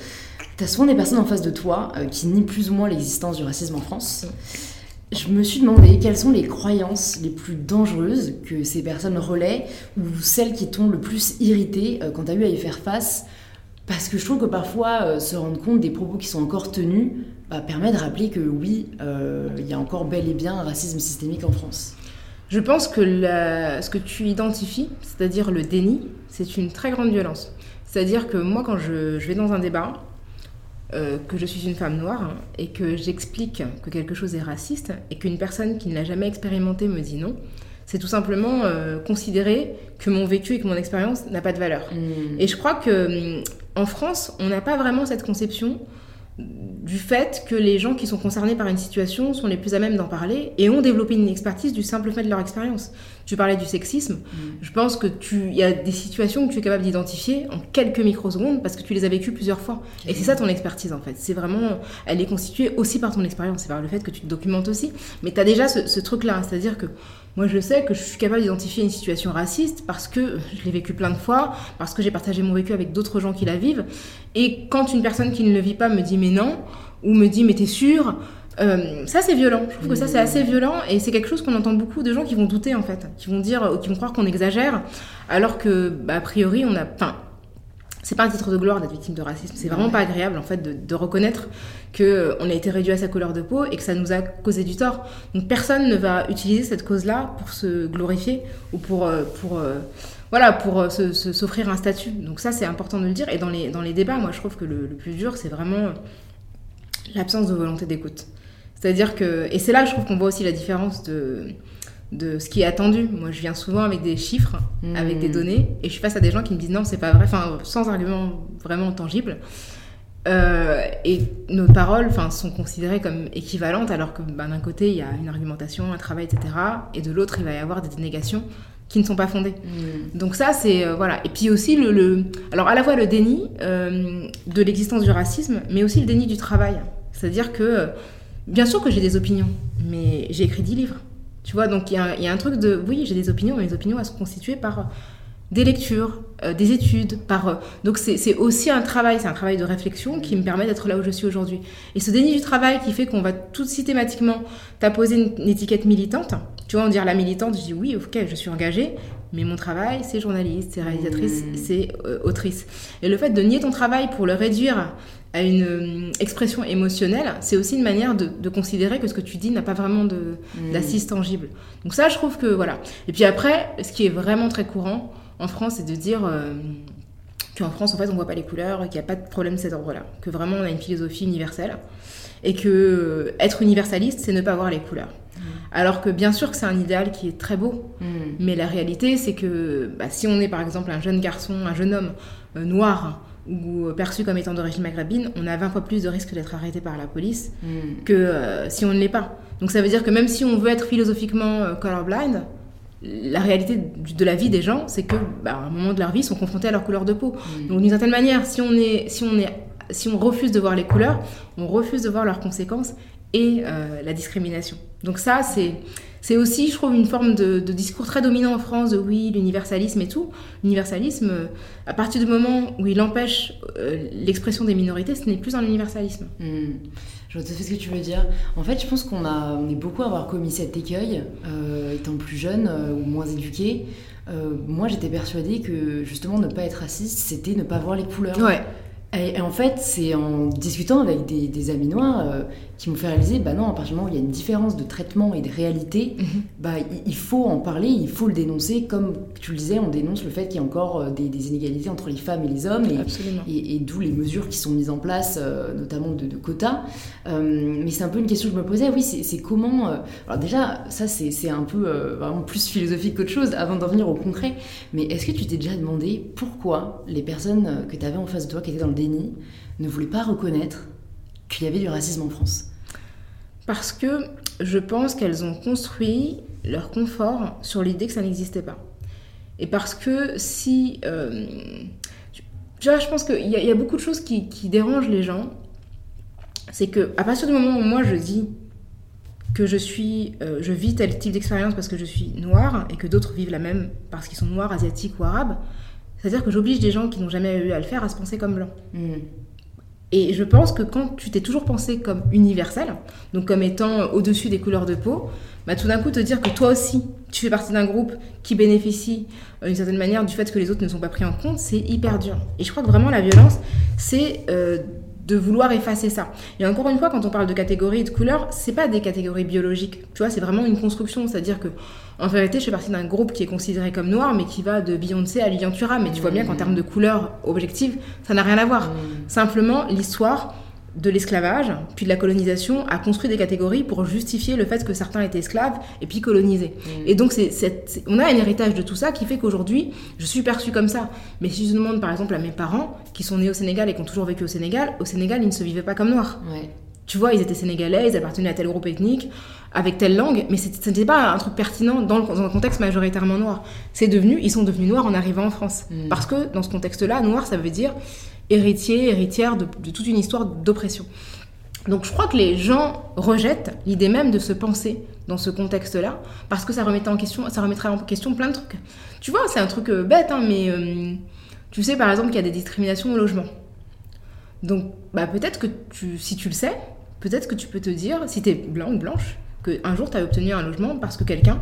[SPEAKER 1] Tu as souvent des personnes en face de toi euh, qui nient plus ou moins l'existence du racisme en France. Je me suis demandé quelles sont les croyances les plus dangereuses que ces personnes relaient ou celles qui t'ont le plus irrité euh, quand tu as eu à y faire face. Parce que je trouve que parfois, euh, se rendre compte des propos qui sont encore tenus bah, permet de rappeler que oui, euh, il y a encore bel et bien un racisme systémique en France.
[SPEAKER 2] Je pense que ce que tu identifies, c'est-à-dire le déni, c'est une très grande violence. C'est-à-dire que moi, quand je vais dans un débat, euh, que je suis une femme noire et que j'explique que quelque chose est raciste et qu'une personne qui ne l'a jamais expérimenté me dit non, c'est tout simplement euh, considérer que mon vécu et que mon expérience n'a pas de valeur. Et je crois que hum, en France, on n'a pas vraiment cette conception du fait que les gens qui sont concernés par une situation sont les plus à même d'en parler et ont développé une expertise du simple fait de leur expérience. Tu parlais du sexisme. Je pense que tu, il y a des situations que tu es capable d'identifier en quelques microsecondes parce que tu les as vécues plusieurs fois. Et c'est ça ton expertise en fait. C'est vraiment, elle est constituée aussi par ton expérience, c'est par le fait que tu te documentes aussi. Mais tu as déjà ce, ce truc-là, c'est-à-dire que moi je sais que je suis capable d'identifier une situation raciste parce que je l'ai vécu plein de fois, parce que j'ai partagé mon vécu avec d'autres gens qui la vivent. Et quand une personne qui ne le vit pas me dit mais non, ou me dit mais t'es sûr euh, ça c'est violent, je trouve que ça c'est assez violent et c'est quelque chose qu'on entend beaucoup de gens qui vont douter en fait, qui vont dire, qui vont croire qu'on exagère, alors que bah, a priori on a, enfin, c'est pas un titre de gloire d'être victime de racisme, c'est vraiment pas agréable en fait de, de reconnaître que euh, on a été réduit à sa couleur de peau et que ça nous a causé du tort. Donc personne ne va utiliser cette cause-là pour se glorifier ou pour, euh, pour euh, voilà, pour se- se- s'offrir un statut. Donc ça c'est important de le dire et dans les, dans les débats, moi je trouve que le, le plus dur c'est vraiment l'absence de volonté d'écoute. C'est-à-dire que, et c'est là que je trouve qu'on voit aussi la différence de, de ce qui est attendu. Moi, je viens souvent avec des chiffres,
[SPEAKER 1] Mhm.
[SPEAKER 2] avec des données, et je suis face à des gens qui me disent non, c'est pas vrai, enfin, sans argument vraiment tangible. Euh, et nos paroles enfin, sont considérées comme équivalentes, alors que ben, d'un côté, il y a une argumentation, un travail, etc. Et de l'autre, il va y avoir des dénégations qui ne sont pas fondées. Donc ça, c'est... euh, voilà. Et puis aussi, le, le- alors à la fois le déni euh, de l'existence du racisme, mais aussi le déni du travail. C'est-à-dire que, bien sûr que j'ai des opinions, mais j'ai écrit 10 livres. Tu vois, donc il y, a- un truc de... Oui, j'ai des opinions, mais mes opinions, elles sont constituées par des lectures, euh, des études, par. euh, donc c'est aussi un travail, c'est un travail de réflexion qui me permet d'être là où je suis aujourd'hui. Et ce déni du travail qui fait qu'on va tout systématiquement t'apposer une, une étiquette militante. Tu vois, on dire la militante, je dis oui, ok, je suis engagée, mais mon travail, c'est journaliste, c'est réalisatrice,
[SPEAKER 1] Mmh.
[SPEAKER 2] c'est euh, autrice. Et le fait de nier ton travail pour le réduire à une euh, expression émotionnelle, c'est aussi une manière de, de considérer que ce que tu dis n'a pas vraiment de,
[SPEAKER 1] Mm.
[SPEAKER 2] d'assise tangible. Donc ça, je trouve que voilà. Et puis après, ce qui est vraiment très courant en France, c'est de dire euh, qu'en France, en fait, on voit pas les couleurs, qu'il n'y a pas de problème de cet ordre-là, que vraiment on a une philosophie universelle et que être universaliste, c'est ne pas voir les couleurs. Alors que bien sûr que c'est un idéal qui est très beau,
[SPEAKER 1] Mm.
[SPEAKER 2] mais la réalité, c'est que bah, si on est par exemple un jeune garçon, un jeune homme euh, noir ou euh, perçu comme étant d'origine maghrébine, on a 20 fois plus de risques d'être arrêté par la police
[SPEAKER 1] Mm.
[SPEAKER 2] que euh, si on ne l'est pas. Donc ça veut dire que même si on veut être philosophiquement colorblind, la réalité de la vie des gens, c'est que bah, à un moment de leur vie, ils sont confrontés à leur couleur de peau.
[SPEAKER 1] Mm.
[SPEAKER 2] Donc d'une certaine manière, si on est, si on est, si on refuse de voir les couleurs, on refuse de voir leurs conséquences et euh, la discrimination. Donc ça, c'est c'est aussi, je trouve, une forme de, de discours très dominant en France de oui, l'universalisme et tout. L'universalisme, euh, à partir du moment où il empêche euh, l'expression des minorités, ce n'est plus un universalisme.
[SPEAKER 1] Hmm. Je vois tout à fait ce que tu veux dire. En fait, je pense qu'on a, on est beaucoup à avoir commis cet écueil, étant plus jeune ou moins éduqué. Moi, j'étais persuadée que justement ne pas être raciste, c'était ne pas voir les couleurs.
[SPEAKER 2] Ouais.
[SPEAKER 1] Et, et en fait, c'est en discutant avec des, des amis noirs euh, qui m'ont fait réaliser, bah non, à partir du moment où il y a une différence de traitement et de réalité,
[SPEAKER 2] Mhm.
[SPEAKER 1] bah il, faut en parler, il faut le dénoncer. Comme tu le disais, on dénonce le fait qu'il y a encore euh, des, des inégalités entre les femmes et les hommes. Et, et, et d'où les mesures qui sont mises en place, euh, notamment de, de quotas. Euh, mais c'est un peu une question que je me posais, oui, c'est comment... euh, alors déjà, ça c'est un peu vraiment plus philosophique qu'autre chose, avant d'en venir au concret, mais est-ce que tu t'es déjà demandé pourquoi les personnes que tu avais en face de toi, qui étaient dans le déni, ne voulaient pas reconnaître qu'il y avait du racisme en France?
[SPEAKER 2] Parce que je pense qu'elles ont construit leur confort sur l'idée que ça n'existait pas. Et parce que si... euh, tu vois, je pense qu'il y, a- beaucoup de choses qui, dérangent les gens. C'est que à partir du moment où moi je dis que je suis, euh, je vis tel type d'expérience parce que je suis noire et que d'autres vivent la même parce qu'ils sont noirs, asiatiques ou arabes, c'est-à-dire que j'oblige des gens qui n'ont jamais eu à le faire à se penser comme blancs.
[SPEAKER 1] Hmm.
[SPEAKER 2] Et je pense que quand tu t'es toujours pensé comme universel, donc comme étant au-dessus des couleurs de peau, bah tout d'un coup te dire que toi aussi, tu fais partie d'un groupe qui bénéficie euh, d'une certaine manière du fait que les autres ne sont pas pris en compte, c'est hyper dur. Et je crois que vraiment la violence, c'est euh, de vouloir effacer ça. Et encore une fois, quand on parle de catégories et de couleurs, c'est pas des catégories biologiques. Tu vois, c'est vraiment une construction, c'est-à-dire que en vérité, je fais partie d'un groupe qui est considéré comme noir, mais qui va de Beyoncé à Lilian Thuram. Mais tu vois bien qu'en termes de couleurs objectives, ça n'a rien à voir.
[SPEAKER 1] Hmm.
[SPEAKER 2] Simplement, l'histoire de l'esclavage, puis de la colonisation, a construit des catégories pour justifier le fait que certains étaient esclaves et puis colonisés.
[SPEAKER 1] Mm.
[SPEAKER 2] Et donc, c'est, c'est- c'est- on a un héritage de tout ça qui fait qu'aujourd'hui, je suis perçue comme ça. Mais si je demande par exemple à mes parents, qui sont nés au Sénégal et qui ont toujours vécu au Sénégal, au Sénégal, ils ne se vivaient pas comme noirs.
[SPEAKER 1] Ouais.
[SPEAKER 2] Tu vois, ils étaient sénégalais, ils appartenaient à tel groupe ethnique, avec telle langue, mais ce n'était pas un truc pertinent dans le, dans un contexte majoritairement noir. C'est devenu, ils sont devenus noirs en arrivant en France.
[SPEAKER 1] Mm.
[SPEAKER 2] Parce que dans ce contexte-là, noir, ça veut dire héritier, héritière de, de toute une histoire d'oppression. Donc je crois que les gens rejettent l'idée même de se penser dans ce contexte-là, parce que ça remettait en question, ça remettrait en question plein de trucs. Tu vois, c'est un truc euh, bête, hein, mais euh, tu sais par exemple qu'il y a des discriminations au logement. Donc bah, peut-être que tu, si tu le sais, peut-être que tu peux te dire, si tu es blanc ou blanche, qu'un jour tu as obtenu un logement parce que quelqu'un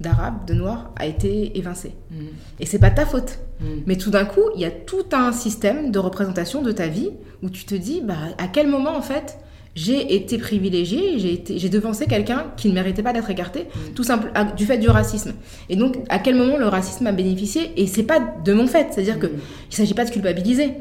[SPEAKER 2] d'arabe, de noir, a été évincé.
[SPEAKER 1] Hmm.
[SPEAKER 2] Et c'est pas ta faute.
[SPEAKER 1] Hmm.
[SPEAKER 2] Mais tout d'un coup, il y a tout un système de représentation de ta vie où tu te dis, bah, à quel moment en fait j'ai été privilégiée, j'ai été, j'ai devancé quelqu'un qui ne méritait pas d'être écarté, tout simple, à- du fait du racisme. Et donc, à quel moment le racisme a bénéficié? Et c'est pas de mon fait, c'est-à-dire que
[SPEAKER 1] Mm.
[SPEAKER 2] il s'agit pas de culpabiliser,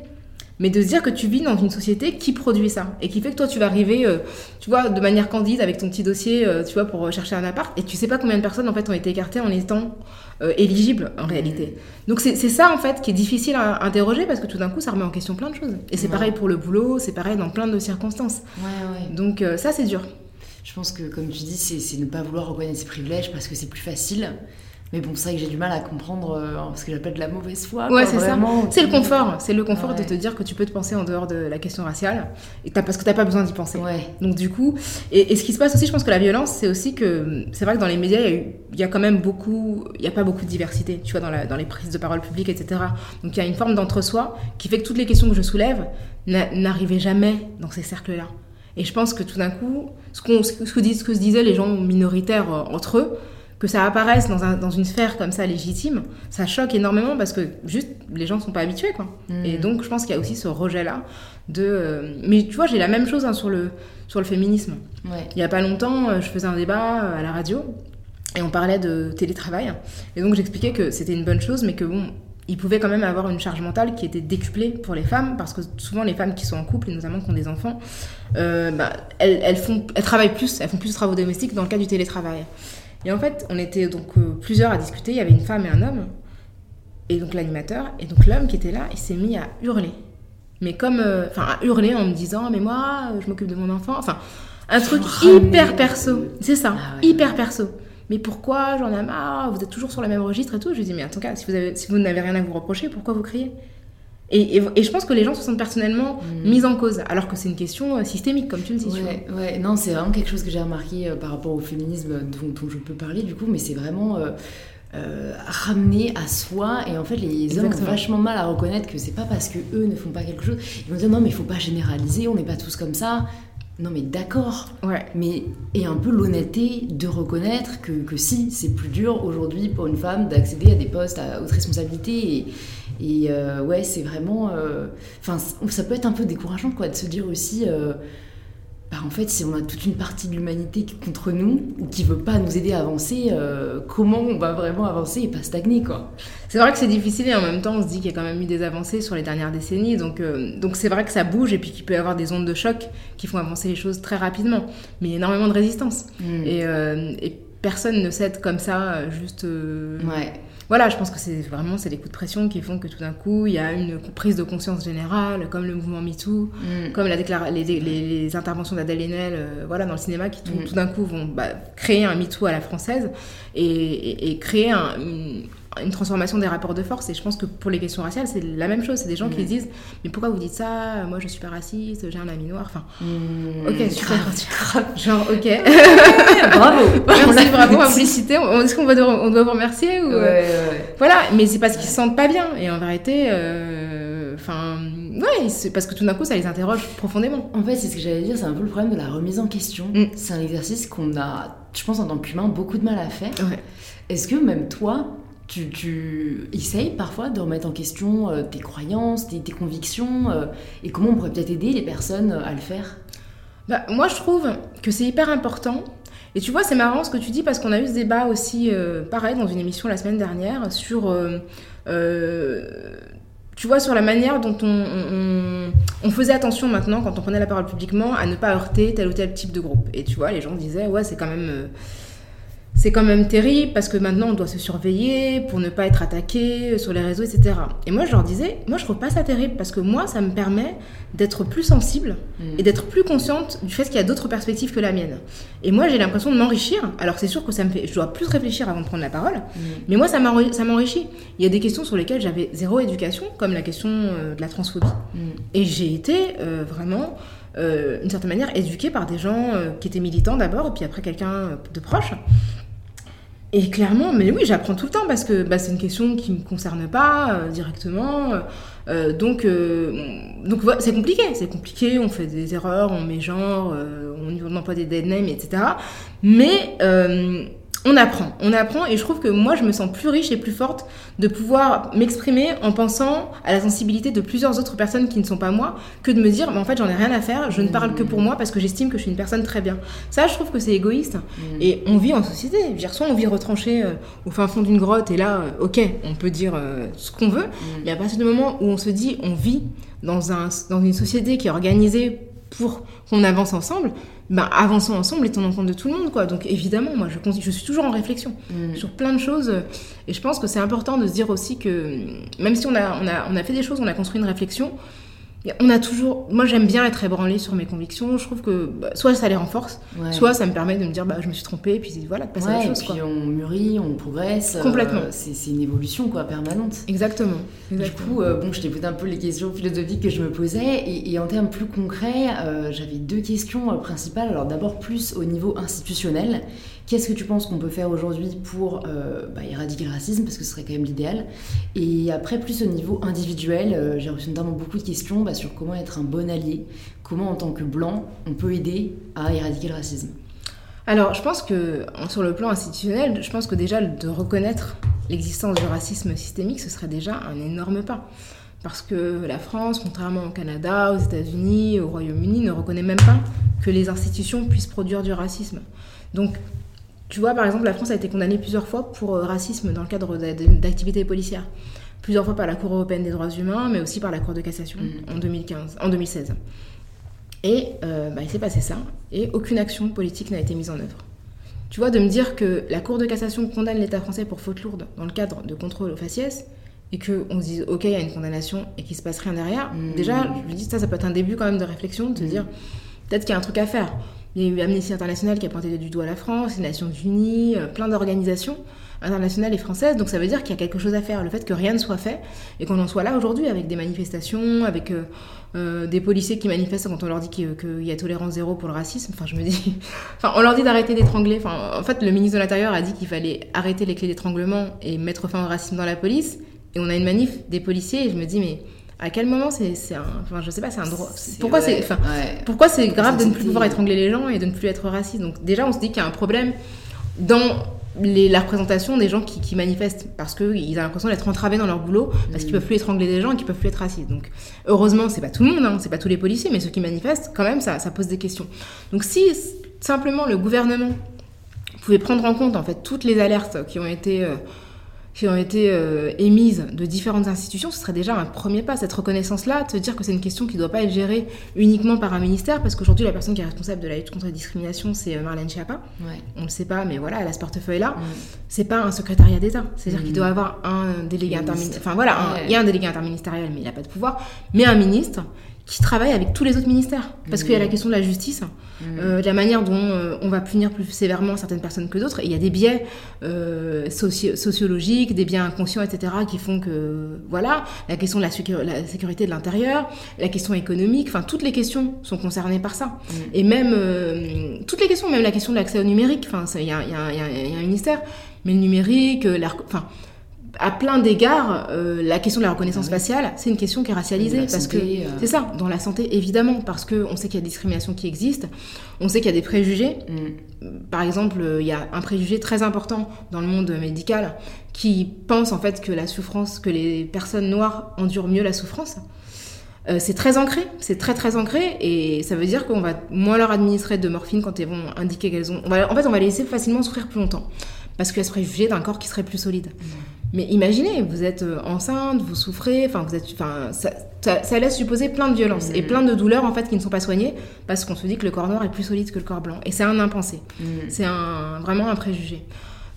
[SPEAKER 2] mais de se dire que tu vis dans une société qui produit ça et qui fait que toi tu vas arriver, euh, tu vois, de manière candide avec ton petit dossier, euh, tu vois, pour chercher un appart et tu sais pas combien de personnes en fait ont été écartées en étant euh, éligibles en réalité. Donc c'est ça en fait qui est difficile à interroger parce que tout d'un coup ça remet en question plein de choses. Et c'est
[SPEAKER 1] Ouais.
[SPEAKER 2] pareil pour le boulot, c'est pareil dans plein de circonstances.
[SPEAKER 1] Ouais, ouais.
[SPEAKER 2] Donc ça c'est dur.
[SPEAKER 1] Je pense que, comme tu dis, c'est c'est ne pas vouloir reconnaître ses privilèges parce que c'est plus facile. Mais bon, c'est vrai que j'ai du mal à comprendre euh, ce que j'appelle de la mauvaise foi.
[SPEAKER 2] Ouais, c'est ça. C'est le confort. C'est le confort de te dire que tu peux te penser en dehors de la question raciale. Et parce que t'as pas besoin d'y penser.
[SPEAKER 1] Ouais.
[SPEAKER 2] Donc du coup, et, et ce qui se passe aussi, je pense que la violence, c'est aussi que c'est vrai que dans les médias, il y, a y quand même beaucoup, il y a pas beaucoup de diversité, tu vois, dans, la- dans les prises de parole publiques, etc. Donc il y a une forme d'entre-soi qui fait que toutes les questions que je soulève n'a- n'arrivaient jamais dans ces cercles-là. Et je pense que tout d'un coup, ce, qu'on- ce que, ce que disent- ce que se disaient les gens minoritaires euh, entre eux, que ça apparaisse dans, un- dans une sphère comme ça légitime, ça choque énormément parce que juste les gens sont pas habitués, quoi.
[SPEAKER 1] Mm.
[SPEAKER 2] Et donc, je pense qu'il y a aussi ce rejet-là de. euh, Mais tu vois, j'ai la même chose hein, sur, le, sur le féminisme.
[SPEAKER 1] Ouais.
[SPEAKER 2] Il y a pas longtemps, euh, je faisais un débat euh, à la radio et on parlait de télétravail. Et donc, j'expliquais que c'était une bonne chose, mais que bon. Il pouvait quand même avoir une charge mentale qui était décuplée pour les femmes, parce que souvent les femmes qui sont en couple, et notamment qui ont des enfants, euh, bah, elles, elles, font, elles travaillent plus, elles font plus de travaux domestiques dans le cas du télétravail. Et en fait, on était donc euh, plusieurs à discuter, il y avait une femme et un homme, et donc l'animateur, et donc l'homme qui était là, il s'est mis à hurler. Mais comme, euh, enfin, à hurler en me disant, mais moi, je m'occupe de mon enfant, enfin, un truc hyper perso, c'est ça,
[SPEAKER 1] Ah ouais.
[SPEAKER 2] hyper perso. Mais pourquoi j'en ai marre, vous êtes toujours sur le même registre et tout. Je lui dis, mais si vous, avez, si vous n'avez rien à vous reprocher, pourquoi vous criez? Et, et, et je pense que les gens se sentent personnellement
[SPEAKER 1] Mm.
[SPEAKER 2] mis en cause, alors que c'est une question euh, systémique, comme tu le dis. tu.
[SPEAKER 1] Ouais, ouais, non, c'est vraiment quelque chose que j'ai remarqué euh, par rapport au féminisme dont, dont je peux parler du coup, mais c'est vraiment euh, euh, ramener à soi et en fait les hommes ont vachement mal à reconnaître que c'est pas parce que eux ne font pas quelque chose, ils vont dire non mais il faut pas généraliser, on n'est pas tous comme ça. Non mais d'accord,
[SPEAKER 2] Ouais.
[SPEAKER 1] mais et un peu l'honnêteté de reconnaître que, que si c'est plus dur aujourd'hui pour une femme d'accéder à des postes à haute responsabilité et, et euh, ouais c'est vraiment euh, enfin ça peut être un peu décourageant quoi de se dire aussi euh, bah, en fait si on a toute une partie de l'humanité qui est contre nous ou qui veut pas nous aider à avancer comment on va vraiment avancer et pas stagner quoi?
[SPEAKER 2] C'est vrai que c'est difficile et en même temps on se dit qu'il y a quand même eu des avancées sur les dernières décennies. Donc donc c'est vrai que ça bouge et puis qu'il peut y avoir des ondes de choc qui font avancer les choses très rapidement. Mais il y a énormément de résistance.
[SPEAKER 1] Mm.
[SPEAKER 2] Et, et personne ne cède comme ça, juste...
[SPEAKER 1] ouais
[SPEAKER 2] Voilà, je pense que c'est vraiment c'est les coups de pression qui font que tout d'un coup il y a une prise de conscience générale, comme le mouvement MeToo,
[SPEAKER 1] Mm.
[SPEAKER 2] comme la les, les- les interventions d'Adèle Haenel euh, voilà, dans le cinéma qui tout,
[SPEAKER 1] Mm.
[SPEAKER 2] tout d'un coup vont bah, créer un MeToo à la française et, et- et créer un- une, une transformation des rapports de force. Et je pense que pour les questions raciales, c'est la même chose. C'est des gens qui
[SPEAKER 1] Mm.
[SPEAKER 2] disent Mais pourquoi vous dites ça? Moi je suis pas raciste, j'ai un ami noir. Enfin,
[SPEAKER 1] Mm.
[SPEAKER 2] ok, [laughs] super.
[SPEAKER 1] grave
[SPEAKER 2] Genre, ok. [laughs]
[SPEAKER 1] bravo [laughs]
[SPEAKER 2] Merci, bravo. On- Est-ce qu'on devoir- on doit vous remercier ou,
[SPEAKER 1] ouais,
[SPEAKER 2] euh,
[SPEAKER 1] ouais.
[SPEAKER 2] Voilà, mais c'est parce qu'ils se sentent pas bien. Et en vérité, euh, enfin, ouais, c'est parce que tout d'un coup, ça les interroge profondément.
[SPEAKER 1] En fait, c'est ce que j'allais dire, c'est un peu le problème de la remise en question.
[SPEAKER 2] Mm.
[SPEAKER 1] C'est un exercice qu'on a, je pense, en tant qu'humain, beaucoup de mal à faire.
[SPEAKER 2] Ouais.
[SPEAKER 1] Est-ce que même toi, tu, essayes parfois de remettre en question euh, tes croyances, tes, convictions, euh, et comment on pourrait peut-être aider les personnes euh, à le faire?
[SPEAKER 2] Bah, moi, je trouve que c'est hyper important. Et tu vois, c'est marrant ce que tu dis parce qu'on a eu ce débat aussi, pareil, dans une émission la semaine dernière sur, tu vois, sur la manière dont on, on- on faisait attention maintenant quand on prenait la parole publiquement à ne pas heurter tel ou tel type de groupe. Et tu vois, les gens disaient, ouais, c'est quand même. C'est quand même terrible parce que maintenant on doit se surveiller pour ne pas être attaqué sur les réseaux, etc. Et moi je leur disais, moi je trouve pas ça terrible parce que moi ça me permet d'être plus sensible et d'être plus consciente du fait qu'il y a d'autres perspectives que la mienne. Et moi j'ai l'impression de m'enrichir. Alors c'est sûr que ça me fait, je dois plus réfléchir avant de prendre la parole, mais moi ça m'enri- ça m'enrichit. Il y a des questions sur lesquelles j'avais zéro éducation, comme la question euh, de la transphobie.
[SPEAKER 1] Mm.
[SPEAKER 2] Et j'ai été euh, vraiment, euh, d'une certaine manière, éduquée par des gens euh, qui étaient militants d'abord, et puis après quelqu'un de proche. Et clairement, mais oui, j'apprends tout le temps parce que bah, c'est une question qui ne me concerne pas euh, directement. Euh, donc, euh, donc c'est compliqué, c'est compliqué. On fait des erreurs, on met genre, euh, on, on emploie des dead names, etc. Mais euh, on apprend, on apprend, et je trouve que moi, je me sens plus riche et plus forte de pouvoir m'exprimer en pensant à la sensibilité de plusieurs autres personnes qui ne sont pas moi, que de me dire, mais en fait, j'en ai rien à faire, je ne parle que pour moi parce que j'estime que je suis une personne très bien. Ça, je trouve que c'est égoïste. Et on vit en société. Je veux dire, soit on vit retranché euh, au fin fond d'une grotte, et là, euh, ok, on peut dire euh, ce qu'on veut, mais à partir du moment où on se dit, on vit dans, un, dans une société qui est organisée pour qu'on avance ensemble, ben avançons ensemble et tenons compte de tout le monde, quoi. Donc évidemment, moi, je, je suis toujours en réflexion
[SPEAKER 1] Mm.
[SPEAKER 2] sur plein de choses, euh, et je pense que c'est important de se dire aussi que même si on a, on a, on a fait des choses, on a construit une réflexion, on a toujours. Moi, j'aime bien être ébranlée sur mes convictions. Je trouve que bah, soit ça les renforce, soit ça me permet de me dire, bah, je me suis trompée, et puis voilà, de passer à autre chose.
[SPEAKER 1] Et puis on mûrit, on progresse.
[SPEAKER 2] Euh, Complètement.
[SPEAKER 1] c'est une évolution, quoi, permanente.
[SPEAKER 2] Exactement.
[SPEAKER 1] Du coup, euh, bon, je t'ai posé un peu les questions philosophiques que je me posais. Et, en termes plus concrets, euh, j'avais deux questions principales. Alors, d'abord, plus au niveau institutionnel. Qu'est-ce que tu penses qu'on peut faire aujourd'hui pour euh, bah, éradiquer le racisme Parce que ce serait quand même l'idéal. Et après, plus au niveau individuel, euh, j'ai reçu notamment beaucoup de questions bah, sur comment être un bon allié, comment en tant que blanc, on peut aider à éradiquer le racisme.
[SPEAKER 2] Alors, je pense que sur le plan institutionnel, je pense que déjà de reconnaître l'existence du racisme systémique, ce serait déjà un énorme pas. Parce que la France, contrairement au Canada, aux États-Unis, au Royaume-Uni, ne reconnaît même pas que les institutions puissent produire du racisme. Donc, tu vois, par exemple, la France a été condamnée plusieurs fois pour euh, racisme dans le cadre d'activités policières. Plusieurs fois par la Cour européenne des droits humains, mais aussi par la Cour de cassation mm. en, 2015, en 2016. Et euh, bah, il s'est passé ça, et aucune action politique n'a été mise en œuvre. Tu vois, de me dire que la Cour de cassation condamne l'État français pour faute lourde dans le cadre de contrôle au faciès, et qu'on se dise, OK, il y a une condamnation et qu'il se passe rien derrière, mm. déjà, je me dis, ça, ça peut être un début quand même de réflexion, de se mm. dire, peut-être qu'il y a un truc à faire. Il y a eu Amnesty International qui a pointé du doigt la France, les Nations Unies, euh, plein d'organisations internationales et françaises. Donc ça veut dire qu'il y a quelque chose à faire. Le fait que rien ne soit fait et qu'on en soit là aujourd'hui avec des manifestations, avec euh, euh, des policiers qui manifestent quand on leur dit qu'il y a tolérance zéro pour le racisme. Enfin, je me dis. [laughs] enfin, on leur dit d'arrêter d'étrangler. Enfin, en fait, le ministre de l'Intérieur a dit qu'il fallait arrêter les clés d'étranglement et mettre fin au racisme dans la police. Et on a une manif des policiers et je me dis, mais à quel moment c'est un enfin je sais pas c'est un droit. Pourquoi c'est enfin pourquoi c'est grave de ne plus pouvoir étrangler les gens et de ne plus être raciste? Donc déjà on se dit qu'il y a un problème dans les, la représentation des gens qui, manifestent. Parce qu'ils ont l'impression d'être entravés dans leur boulot parce qu'ils mm. peuvent plus étrangler des gens et qu'ils peuvent plus être racistes. Donc heureusement c'est pas tout le monde hein, c'est pas tous les policiers mais ceux qui manifestent quand même ça, ça pose des questions. Donc si simplement le gouvernement pouvait prendre en compte en fait toutes les alertes qui ont été euh, qui ont été euh, émises de différentes institutions, ce serait déjà un premier pas, cette reconnaissance-là, de se dire que c'est une question qui ne doit pas être gérée uniquement par un ministère, parce qu'aujourd'hui, la personne qui est responsable de la lutte contre la discrimination, c'est euh, Marlène Schiappa. On ne le sait pas, mais voilà, elle a ce portefeuille-là. Mm. C'est pas un secrétariat d'État. C'est-à-dire qu'il mm. doit avoir un délégué interministériel. Enfin voilà, il y a un délégué interministériel, mais il n'a pas de pouvoir. Mais un ministre qui travaille avec tous les autres ministères. Parce qu'il y a la mmh. question de la justice, mmh. euh, de la manière dont euh, on va punir plus sévèrement certaines personnes que d'autres. Et il y a des biais euh, sociologiques, des biais inconscients, etc., qui font que, voilà, la question de la, sécurité de l'intérieur, la question économique, enfin, toutes les questions sont concernées par ça. Mmh. Et même, toutes les questions, même la question de l'accès au numérique, enfin, il y a, un ministère, mais le numérique, enfin, à plein d'égards, euh, la question de la reconnaissance ah faciale, c'est une question qui est racialisée. Parce que euh. c'est ça, dans la santé, évidemment, parce qu'on sait qu'il y a des discriminations qui existent, on sait qu'il y a des préjugés. Mm. Par exemple, il y a un préjugé très important dans le monde médical qui pense en fait que la souffrance, que les personnes noires endurent mieux la souffrance. Euh, c'est très ancré, c'est très très ancré, et ça veut dire qu'on va moins leur administrer de morphine quand elles vont indiquer qu'elles ont. en fait, on va les laisser facilement souffrir plus longtemps, parce qu'elles se préjugées d'un corps qui serait plus solide. Mm. Mais imaginez, vous êtes euh, enceinte, vous souffrez, enfin, vous êtes, enfin, ça, ça, laisse supposer plein de violences et mm. plein de douleurs en fait qui ne sont pas soignées parce qu'on se dit que le corps noir est plus solide que le corps blanc. Et c'est un impensé. Mm. C'est un, vraiment un préjugé.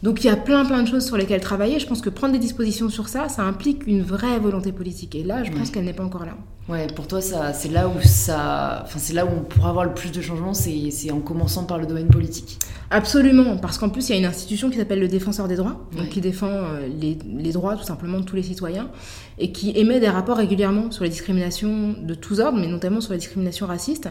[SPEAKER 2] Donc il y a plein plein de choses sur lesquelles travailler. Je pense que prendre des dispositions sur ça, ça implique une vraie volonté politique. Et là, je pense qu'elle n'est pas encore là.
[SPEAKER 1] Ouais, pour toi, ça, c'est là où ça, enfin, c'est là où on pourra avoir le plus de changements, c'est, c'est en commençant par le domaine politique.
[SPEAKER 2] Absolument, parce qu'en plus, il y a une institution qui s'appelle le Défenseur des droits, donc qui défend euh, les, les, droits tout simplement de tous les citoyens, et qui émet des rapports régulièrement sur les discriminations de tous ordres, mais notamment sur les discriminations racistes.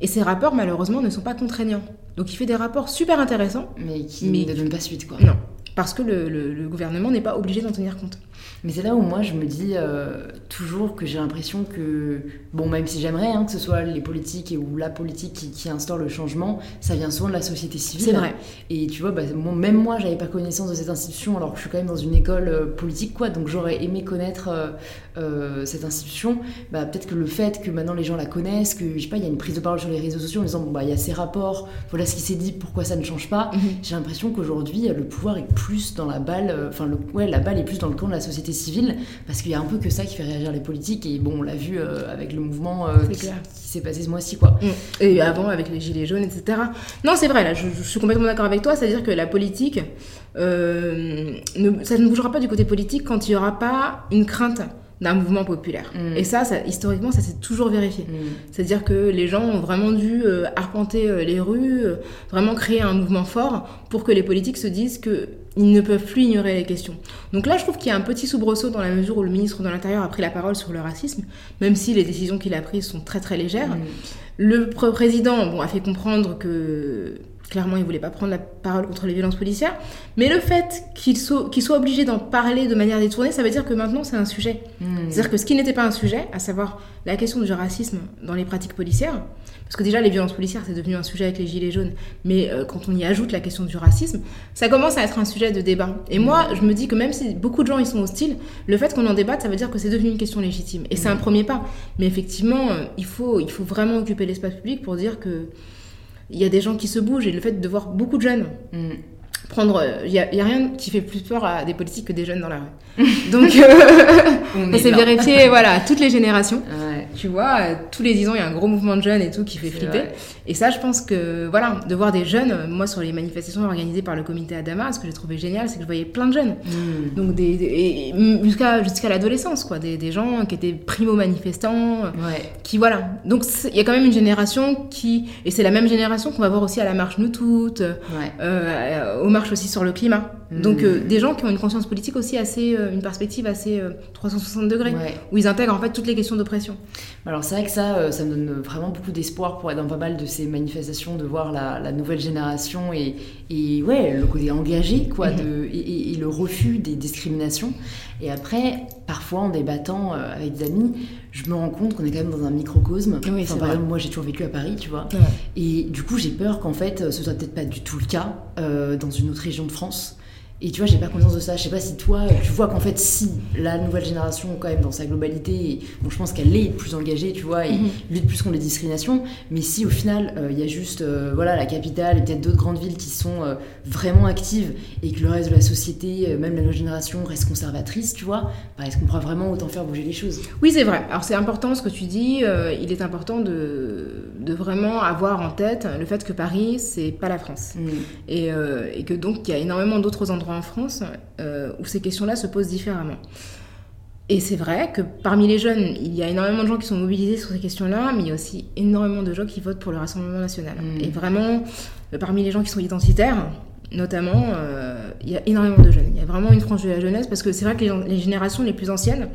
[SPEAKER 2] Et ces rapports, malheureusement, ne sont pas contraignants. Donc il fait des rapports super intéressants.
[SPEAKER 1] Mais qui ne donnent pas suite, quoi.
[SPEAKER 2] Non, parce que le, le gouvernement n'est pas obligé d'en tenir compte.
[SPEAKER 1] Mais c'est là où moi je me dis euh, toujours que j'ai l'impression que, bon, même si j'aimerais hein, que ce soit les politiques et, ou la politique qui, qui, instaure le changement, ça vient souvent de la société civile.
[SPEAKER 2] C'est vrai.
[SPEAKER 1] Et tu vois, bah, même moi j'avais pas connaissance de cette institution alors que je suis quand même dans une école euh, politique, quoi. Donc j'aurais aimé connaître euh, cette institution. Bah, peut-être que le fait que maintenant les gens la connaissent, que je sais pas, il y a une prise de parole sur les réseaux sociaux en disant, bon, bah, il y a ces rapports, voilà ce qui s'est dit, pourquoi ça ne change pas. Mhm. J'ai l'impression qu'aujourd'hui le pouvoir est plus dans la balle, enfin, ouais, la balle est plus dans le camp de la société civile, parce qu'il y a un peu que ça qui fait réagir les politiques, et bon, on l'a vu euh, avec le mouvement euh, qui, s'est passé ce mois-ci, quoi. Mm.
[SPEAKER 2] Et avant, avec les gilets jaunes, etc. Non, c'est vrai, là, je, suis complètement d'accord avec toi, c'est-à-dire que la politique, euh, ne, ça ne bougera pas du côté politique quand il n'y aura pas une crainte d'un mouvement populaire.
[SPEAKER 1] Mm.
[SPEAKER 2] Et ça, ça, historiquement, ça s'est toujours vérifié.
[SPEAKER 1] Mm.
[SPEAKER 2] C'est-à-dire que les gens ont vraiment dû euh, arpenter euh, les rues, euh, vraiment créer un mouvement fort pour que les politiques se disent que ils ne peuvent plus ignorer les questions. Donc là, je trouve qu'il y a un petit soubresaut dans la mesure où le ministre de l'Intérieur a pris la parole sur le racisme, même si les décisions qu'il a prises sont très très légères.
[SPEAKER 1] Mm.
[SPEAKER 2] Le pr- président bon, a fait comprendre que clairement il voulait pas prendre la parole contre les violences policières, mais le fait qu'il soit, soit obligé d'en parler de manière détournée, ça veut dire que maintenant c'est un sujet.
[SPEAKER 1] Mm.
[SPEAKER 2] C'est-à-dire que ce qui n'était pas un sujet, à savoir la question du racisme dans les pratiques policières, parce que déjà les violences policières c'est devenu un sujet avec les gilets jaunes, mais euh, quand on y ajoute la question du racisme, ça commence à être un sujet de débat. Et moi je me dis que même si beaucoup de gens y sont hostiles, le fait qu'on en débatte ça veut dire que c'est devenu une question légitime. Et c'est un premier pas. Mais effectivement, euh, il faut, il faut vraiment occuper l'espace public pour dire que il y a des gens qui se bougent et le fait de voir beaucoup de jeunes
[SPEAKER 1] Mm.
[SPEAKER 2] prendre, il y, a rien qui fait plus peur à des politiques que des jeunes dans la rue. [laughs] Donc euh,
[SPEAKER 1] On
[SPEAKER 2] s'est vérifié, voilà, à toutes les générations.
[SPEAKER 1] Ouais,
[SPEAKER 2] Tu vois, euh, tous les 10 ans, il y a un gros mouvement de jeunes et tout qui fait flipper.
[SPEAKER 1] vrai.
[SPEAKER 2] Et ça, je pense que, voilà, de voir des jeunes, euh, moi, sur les manifestations organisées par le comité Adama, ce que j'ai trouvé génial, c'est que je voyais plein de jeunes.
[SPEAKER 1] Mm.
[SPEAKER 2] Donc, des, des- jusqu'à l'adolescence, quoi. Des, des gens qui étaient primo-manifestants, euh,
[SPEAKER 1] Ouais.
[SPEAKER 2] qui, voilà. Donc, il y a quand même une génération qui. Et c'est la même génération qu'on va voir aussi à la marche Nous Toutes,
[SPEAKER 1] Ouais.
[SPEAKER 2] euh, aux marches aussi sur le climat. Donc,
[SPEAKER 1] Mm.
[SPEAKER 2] euh, des gens qui ont une conscience politique aussi assez. euh, une perspective assez euh, 360 degrés,
[SPEAKER 1] Ouais.
[SPEAKER 2] où ils intègrent en fait toutes les questions d'oppression.
[SPEAKER 1] Alors c'est vrai que ça, euh, ça me donne vraiment beaucoup d'espoir pour être dans pas mal de ces manifestations, de voir la, la nouvelle génération et, et ouais, le côté engagé, quoi,
[SPEAKER 2] Mhm.
[SPEAKER 1] de, et, le refus des discriminations. Et après, parfois en débattant euh, avec des amis, je me rends compte qu'on est quand même dans un microcosme.
[SPEAKER 2] Oui,
[SPEAKER 1] Enfin,
[SPEAKER 2] c'est
[SPEAKER 1] par
[SPEAKER 2] vrai.
[SPEAKER 1] exemple, moi j'ai toujours vécu à Paris, tu vois.
[SPEAKER 2] Ouais.
[SPEAKER 1] Et du coup, j'ai peur qu'en fait, ce soit peut-être pas du tout le cas euh, dans une autre région de France. Et tu vois, j'ai pas conscience de ça. Je sais pas si toi, tu vois qu'en fait, si la nouvelle génération, quand même, dans sa globalité, bon, je pense qu'elle est plus engagée, tu vois, et
[SPEAKER 2] Mhm.
[SPEAKER 1] lutte plus contre les discriminations. Mais si au final, euh, il y a juste, euh, voilà, la capitale et peut-être d'autres grandes villes qui sont euh, vraiment actives et que le reste de la société, euh, même la nouvelle génération, reste conservatrice, tu vois, bah, est-ce qu'on pourra vraiment autant faire bouger les choses?
[SPEAKER 2] Oui, c'est vrai. Alors c'est important ce que tu dis. euh, il est important de, de vraiment avoir en tête le fait que Paris, c'est pas la France.
[SPEAKER 1] Mm.
[SPEAKER 2] Et, euh, et que donc il y a énormément d'autres endroits en France euh, où ces questions-là se posent différemment. Et c'est vrai que parmi les jeunes, il y a énormément de gens qui sont mobilisés sur ces questions-là, mais il y a aussi énormément de gens qui votent pour le Rassemblement national.
[SPEAKER 1] Mm.
[SPEAKER 2] Et vraiment, euh, parmi les gens qui sont identitaires, notamment, euh, il y a énormément de jeunes. Il y a vraiment une frange de la jeunesse, parce que c'est vrai que les, les générations les plus anciennes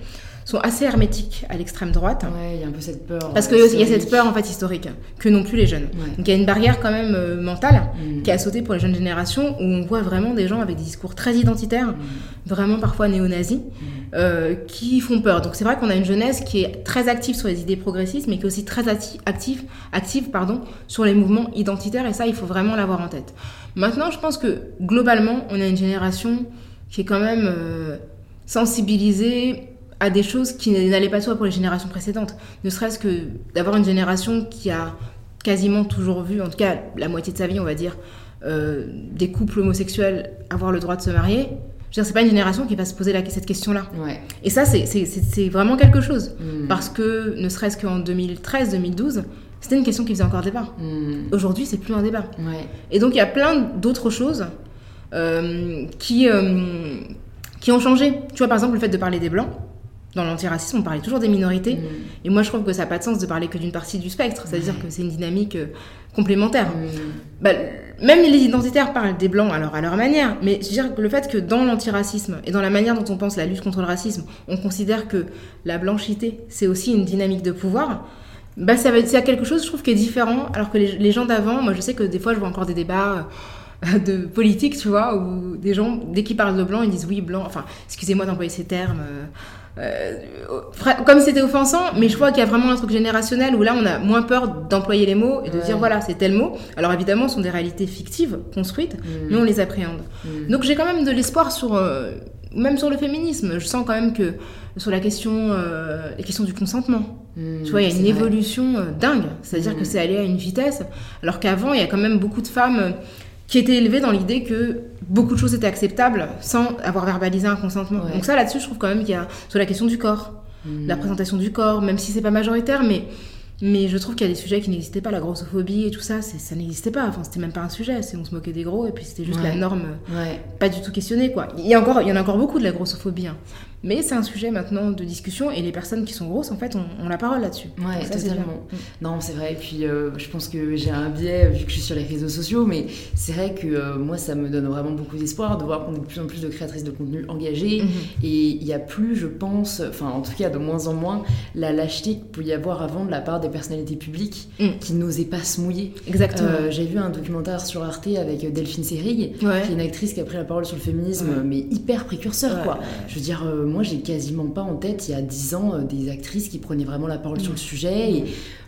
[SPEAKER 2] sont assez hermétiques à l'extrême droite.
[SPEAKER 1] Ouais, il y a un peu cette peur.
[SPEAKER 2] Parce
[SPEAKER 1] euh,
[SPEAKER 2] qu'il y a cette peur en fait historique que n'ont plus les jeunes.
[SPEAKER 1] Ouais.
[SPEAKER 2] Donc il y a une barrière quand même euh, mentale
[SPEAKER 1] Mm.
[SPEAKER 2] qui a sauté pour les jeunes générations où on voit vraiment des gens avec des discours très identitaires,
[SPEAKER 1] Mm.
[SPEAKER 2] vraiment parfois néo-nazis, euh, qui font peur. Donc c'est vrai qu'on a une jeunesse qui est très active sur les idées progressistes, mais qui est aussi très active, active pardon, sur les mouvements identitaires, et ça, il faut vraiment l'avoir en tête. Maintenant, je pense que globalement, on a une génération qui est quand même euh, sensibilisée à des choses qui n'allaient pas soi pour les générations précédentes. Ne serait-ce que d'avoir une génération qui a quasiment toujours vu, en tout cas la moitié de sa vie, on va dire, euh, des couples homosexuels avoir le droit de se marier. Je veux dire, c'est pas une génération qui va se poser la- cette question-là.
[SPEAKER 1] Ouais.
[SPEAKER 2] Et ça, c'est- vraiment quelque chose.
[SPEAKER 1] Mm.
[SPEAKER 2] Parce que, ne serait-ce qu'en 2013-2012, c'était une question qui faisait encore débat.
[SPEAKER 1] Mm.
[SPEAKER 2] Aujourd'hui, c'est plus un débat.
[SPEAKER 1] Ouais.
[SPEAKER 2] Et donc, il y a plein d'autres choses euh, qui, euh, qui ont changé. Tu vois, par exemple, le fait de parler des Blancs. Dans l'antiracisme, on parlait toujours des minorités.
[SPEAKER 1] Mm.
[SPEAKER 2] Et moi, je trouve que ça n'a pas de sens de parler que d'une partie du spectre. C'est-à-dire que c'est une dynamique euh, complémentaire.
[SPEAKER 1] Mm.
[SPEAKER 2] Bah, même les identitaires parlent des blancs alors à leur manière, mais je veux dire que le fait que dans l'antiracisme et dans la manière dont on pense la lutte contre le racisme, on considère que la blanchité c'est aussi une dynamique de pouvoir, bah ça va c'est quelque chose je trouve qui est différent alors que les, les gens d'avant, moi je sais que des fois je vois encore des débats euh, de politique, tu vois, où des gens dès qu'ils parlent de blanc ils disent oui blanc, enfin excusez-moi d'employer ces termes. euh, euh, comme c'était offensant, mais je crois qu'il y a vraiment un truc générationnel où là on a moins peur d'employer les mots et de
[SPEAKER 1] Ouais.
[SPEAKER 2] dire voilà c'est tel mot. Alors évidemment ce sont des réalités fictives, construites,
[SPEAKER 1] Mm.
[SPEAKER 2] mais on les appréhende.
[SPEAKER 1] Mm.
[SPEAKER 2] Donc j'ai quand même de l'espoir sur, euh, même sur le féminisme. Je sens quand même que sur la question, euh, les questions du consentement,
[SPEAKER 1] Mm.
[SPEAKER 2] tu vois, il y a une
[SPEAKER 1] vrai.
[SPEAKER 2] évolution euh, dingue. C'est-à-dire que c'est allé à une vitesse, alors qu'avant il y a quand même beaucoup de femmes qui étaient élevées dans l'idée que beaucoup de choses étaient acceptables sans avoir verbalisé un consentement.
[SPEAKER 1] Ouais.
[SPEAKER 2] Donc ça là-dessus, je trouve quand même qu'il y a sur la question du corps,
[SPEAKER 1] Mm.
[SPEAKER 2] la présentation du corps, même si c'est pas majoritaire, mais mais je trouve qu'il y a des sujets qui n'existaient pas, la grossophobie et tout ça, ça n'existait pas. Enfin, c'était même pas un sujet. C'est on se moquait des gros et puis c'était juste
[SPEAKER 1] Ouais.
[SPEAKER 2] la norme,
[SPEAKER 1] Ouais.
[SPEAKER 2] pas du tout questionnée quoi. Il y a encore, il y en a encore beaucoup de la grossophobie, hein. Mais c'est un sujet maintenant de discussion et les personnes qui sont grosses, en fait, ont, la parole là-dessus.
[SPEAKER 1] Ouais, ça, totalement. Non, c'est vrai. Et puis, euh, je pense que j'ai un biais vu que je suis sur les réseaux sociaux, mais c'est vrai que euh, moi, ça me donne vraiment beaucoup d'espoir de voir qu'on a de plus en plus de créatrices de contenu engagées. Mhm. Et il n'y a plus, je pense, enfin, en tout cas, de moins en moins, la lâcheté qu'il pouvait y avoir avant de la part des personnalités publiques mm. qui n'osaient pas se mouiller.
[SPEAKER 2] Exactement.
[SPEAKER 1] Euh, j'ai vu un documentaire sur Arte avec Delphine Seyrig, qui est une actrice qui a pris la parole sur le féminisme, mais hyper précurseur, quoi. Je veux dire, moi, j'ai quasiment pas en tête, il y a dix ans, des actrices qui prenaient vraiment la parole sur le sujet. Et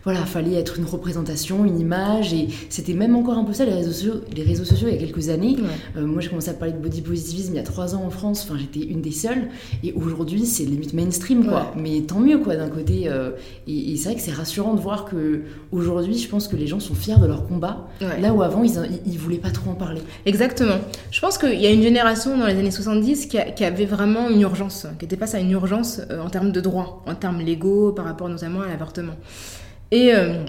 [SPEAKER 1] voilà, fallait être une représentation, une image. Et c'était même encore un peu ça, les réseaux sociaux, les réseaux sociaux il y a quelques années. Euh, moi, j'ai commencé à parler de body positivisme il y a trois ans en France. Enfin, j'étais une des seules. Et aujourd'hui, c'est limite mainstream, quoi. Mais tant mieux, quoi, d'un côté. Euh, et, c'est vrai que c'est rassurant de voir que aujourd'hui, je pense que les gens sont fiers de leur combat. Là où avant, ils, ils, voulaient pas trop en parler.
[SPEAKER 2] Exactement. Je pense qu'il y a une génération dans les années 70 qui, qui avait vraiment une urgence, qui était face à une urgence euh, en termes de droits, en termes légaux, par rapport notamment à l'avortement. Et euh,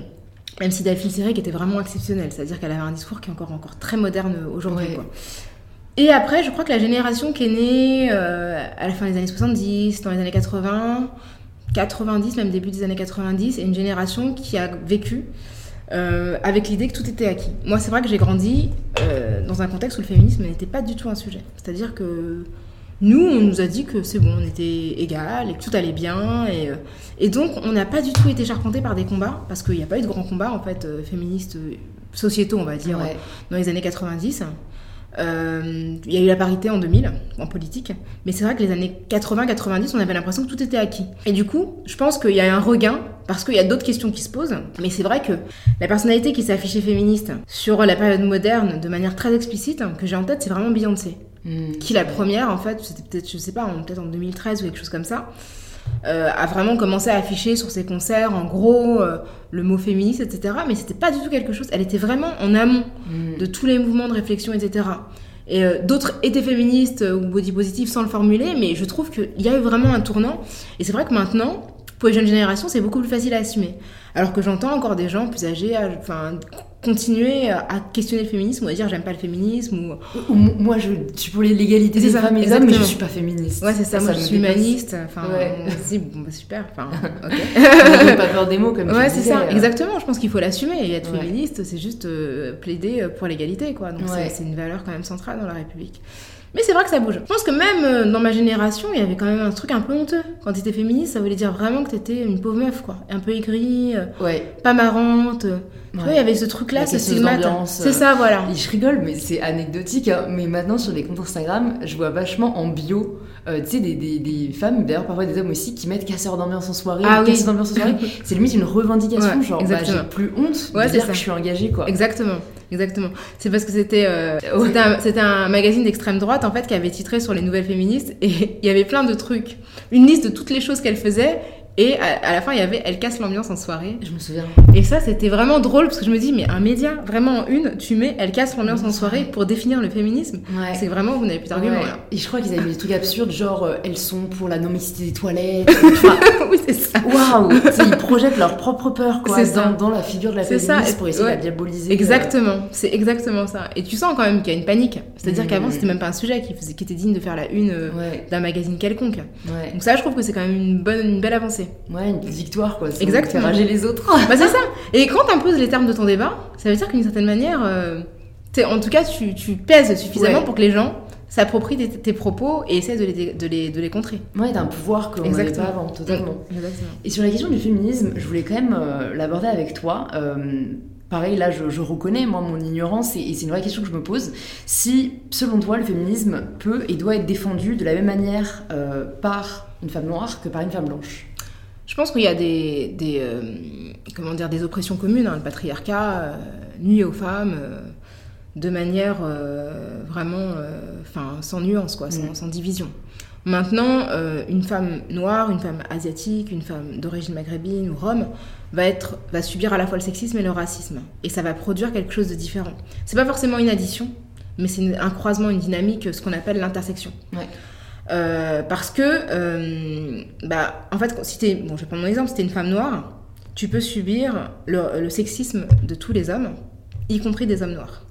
[SPEAKER 2] même si Delphine qui était vraiment exceptionnelle, c'est-à-dire qu'elle avait un discours qui est encore, encore très moderne aujourd'hui. Et après, je crois que la génération qui est née euh, à la fin des années 70, dans les années 80, 90, même début des années 90, est une génération qui a vécu euh, avec l'idée que tout était acquis. Moi, c'est vrai que j'ai grandi dans un contexte où le féminisme n'était pas du tout un sujet. C'est-à-dire que nous, on nous a dit que c'est bon, on était égal et que tout allait bien. Et, euh, et donc, on n'a pas du tout été charpenté par des combats, parce qu'il n'y a pas eu de grands combats, en fait, euh, féministes, euh, sociétaux, on va dire, dans les années 90. Il y a eu la parité en 2000, en politique. Mais c'est vrai que les années 80-90, on avait l'impression que tout était acquis. Et du coup, je pense qu'il y a un regain, parce qu'il y a d'autres questions qui se posent. Mais c'est vrai que la personnalité qui s'est affichée féministe sur la période moderne, de manière très explicite, que j'ai en tête, c'est vraiment Beyoncé. Hmm. qui la première en fait, c'était peut-être, je sais pas, peut-être en 2013 ou quelque chose comme ça, euh, a vraiment commencé à afficher sur ses concerts en gros euh, le mot féministe, etc. Mais c'était pas du tout quelque chose, elle était vraiment en amont hmm. de tous les mouvements de réflexion, etc. Et euh, d'autres étaient féministes ou body positive sans le formuler, mais je trouve qu'il y a eu vraiment un tournant. Et c'est vrai que maintenant, pour les jeunes générations, c'est beaucoup plus facile à assumer. Alors que j'entends encore des gens plus âgés, enfin, continuer à questionner le féminisme ou à dire j'aime pas le féminisme
[SPEAKER 1] ou, moi je suis pour l'égalité des femmes et des hommes mais je suis pas féministe
[SPEAKER 2] ouais c'est ça, moi je suis humaniste enfin ouais. bon bah super enfin [laughs]
[SPEAKER 1] ok pas peur des mots comme
[SPEAKER 2] ouais c'est ça euh. exactement je pense qu'il faut l'assumer et être féministe c'est juste euh, plaider pour l'égalité quoi donc c'est une valeur quand même centrale dans la République mais c'est vrai que ça bouge. Je pense que même euh, dans ma génération, il y avait quand même un truc un peu honteux. Quand tu étais féministe, ça voulait dire vraiment que tu étais une pauvre meuf, quoi. Un peu aigrie, ouais. pas marrante. Tu vois, il y avait ce truc-là, ce stigmate. C'est ça, voilà.
[SPEAKER 1] Et je rigole, mais c'est anecdotique. Hein. Mais maintenant, sur les comptes Instagram, je vois vachement en bio, euh, tu sais, des, des, des, femmes, d'ailleurs parfois des hommes aussi, qui mettent casseur d'ambiance en soirée. Ah oui. d'ambiance en soirée. [laughs] c'est limite une revendication, genre, bah, j'ai plus honte de dire que je suis engagée, quoi.
[SPEAKER 2] Exactement. Exactement. C'est parce que c'était euh, c'était un, un, magazine d'extrême droite en fait qui avait titré sur les nouvelles féministes et [laughs] il y avait plein de trucs, une liste de toutes les choses qu'elle faisait et à, la fin, il y avait Elle casse l'ambiance en soirée.
[SPEAKER 1] Je me souviens.
[SPEAKER 2] Et ça, c'était vraiment drôle parce que je me dis, mais un média, vraiment en une, tu mets Elle casse l'ambiance en soirée pour définir le féminisme. C'est vraiment, vous n'avez plus d'argument.
[SPEAKER 1] Et je crois qu'ils avaient des trucs absurdes, genre euh, elles sont pour la non-mixité des toilettes. [laughs]
[SPEAKER 2] oui, c'est ça.
[SPEAKER 1] Waouh Ils projettent leur propre peur quoi, dans, dans, la figure de la féministe pour essayer de la diaboliser.
[SPEAKER 2] Exactement, c'est exactement ça. Et tu sens quand même qu'il y a une panique. C'est-à-dire mmh. qu'avant, c'était même pas un sujet qui, faisait, qui était digne de faire la une euh, d'un magazine quelconque. Donc ça, je trouve que c'est quand même une, bonne, une belle avancée.
[SPEAKER 1] Ouais, une victoire, quoi. Exactement. Faire les autres.
[SPEAKER 2] bah, c'est ça. Et quand tu imposes les termes de ton débat, ça veut dire qu'une certaine manière, euh, en tout cas, tu, tu pèses suffisamment pour que les gens s'approprient tes, propos et essaient de les, de les, de les contrer.
[SPEAKER 1] Ouais, d'un pouvoir qu'on n'avait pas avant, totalement. Et sur la question du féminisme, je voulais quand même euh, l'aborder avec toi. Euh, pareil, là, je, je, reconnais, moi, mon ignorance, et, et c'est une vraie question que je me pose. Si, selon toi, le féminisme peut et doit être défendu de la même manière par une femme noire que par une femme blanche?
[SPEAKER 2] Pense qu'il y a des, des euh, comment dire, des oppressions communes. Hein. Le patriarcat euh, nuit aux femmes euh, de manière vraiment enfin, sans nuance, quoi, sans, mm. sans division. Maintenant, une femme noire, une femme asiatique, une femme d'origine maghrébine ou rome va, être, va subir à la fois le sexisme et le racisme. Et ça va produire quelque chose de différent. C'est pas forcément une addition, mais c'est un croisement, une dynamique, ce qu'on appelle l'intersection. Ouais. Euh, parce que, euh, bah, en fait, si bon, je vais prendre mon exemple, si t'es une femme noire, tu peux subir le, sexisme de tous les hommes, y compris des hommes noirs.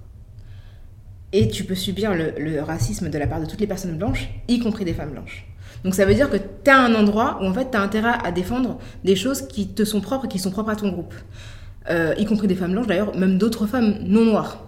[SPEAKER 2] Et tu peux subir le, racisme de la part de toutes les personnes blanches, y compris des femmes blanches. Donc ça veut dire que tu as un endroit où en fait tu as intérêt à défendre des choses qui te sont propres et qui sont propres à ton groupe. Euh, y compris des femmes blanches d'ailleurs, même d'autres femmes non noires.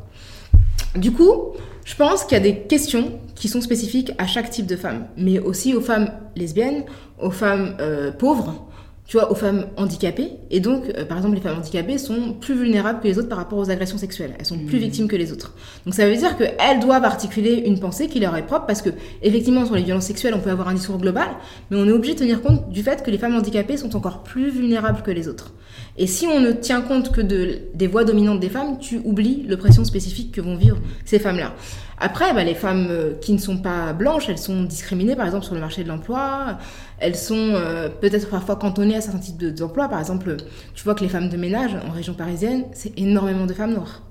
[SPEAKER 2] Du coup, je pense qu'il y a des questions qui sont spécifiques à chaque type de femme, mais aussi aux femmes lesbiennes, aux femmes euh, pauvres, tu vois, aux femmes handicapées. Et donc, euh, par exemple, les femmes handicapées sont plus vulnérables que les autres par rapport aux agressions sexuelles. Elles sont plus
[SPEAKER 1] Mhm.
[SPEAKER 2] victimes que les autres. Donc, ça veut dire qu'elles doivent articuler une pensée qui leur est propre parce que, effectivement, sur les violences sexuelles, on peut avoir un discours global, mais on est obligé de tenir compte du fait que les femmes handicapées sont encore plus vulnérables que les autres. Et si on ne tient compte que de, des voix dominantes des femmes, tu oublies l'oppression spécifique que vont vivre ces femmes-là. Après, bah, les femmes euh, qui ne sont pas blanches, elles sont discriminées, par exemple, sur le marché de l'emploi. Elles sont euh, peut-être parfois cantonnées à certains types de- d'emplois. Par exemple, tu vois que les femmes de ménage en région parisienne, c'est énormément de femmes noires.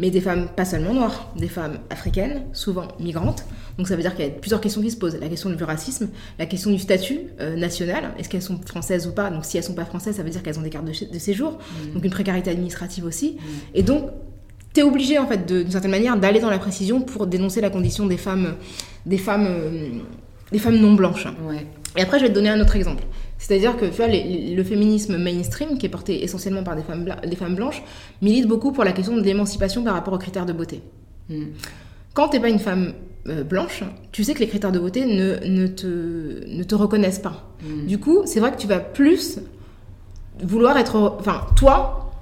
[SPEAKER 2] Mais des femmes pas seulement noires, des femmes africaines, souvent migrantes. Donc ça veut dire qu'il y a plusieurs questions qui se posent. La question du racisme, la question du statut euh, national, est-ce qu'elles sont françaises ou pas? Donc si elles sont pas françaises, ça veut dire qu'elles ont des cartes de, séjour, donc une précarité administrative aussi. Et donc tu es obligé en fait d'une certaine manière d'aller dans la précision pour dénoncer la condition des femmes, des femmes, euh, des femmes non blanches.
[SPEAKER 1] Ouais.
[SPEAKER 2] Et après, je vais te donner un autre exemple. C'est-à-dire que tu vois, les- les- le féminisme mainstream, qui est porté essentiellement par des femmes, bla- des femmes blanches, milite beaucoup pour la question de l'émancipation par rapport aux critères de beauté.
[SPEAKER 1] Mm.
[SPEAKER 2] Quand t'es pas une femme euh, blanche, tu sais que les critères de beauté ne, ne, te, ne te reconnaissent pas.
[SPEAKER 1] Mm.
[SPEAKER 2] Du coup, c'est vrai que tu vas plus vouloir être... Enfin, toi,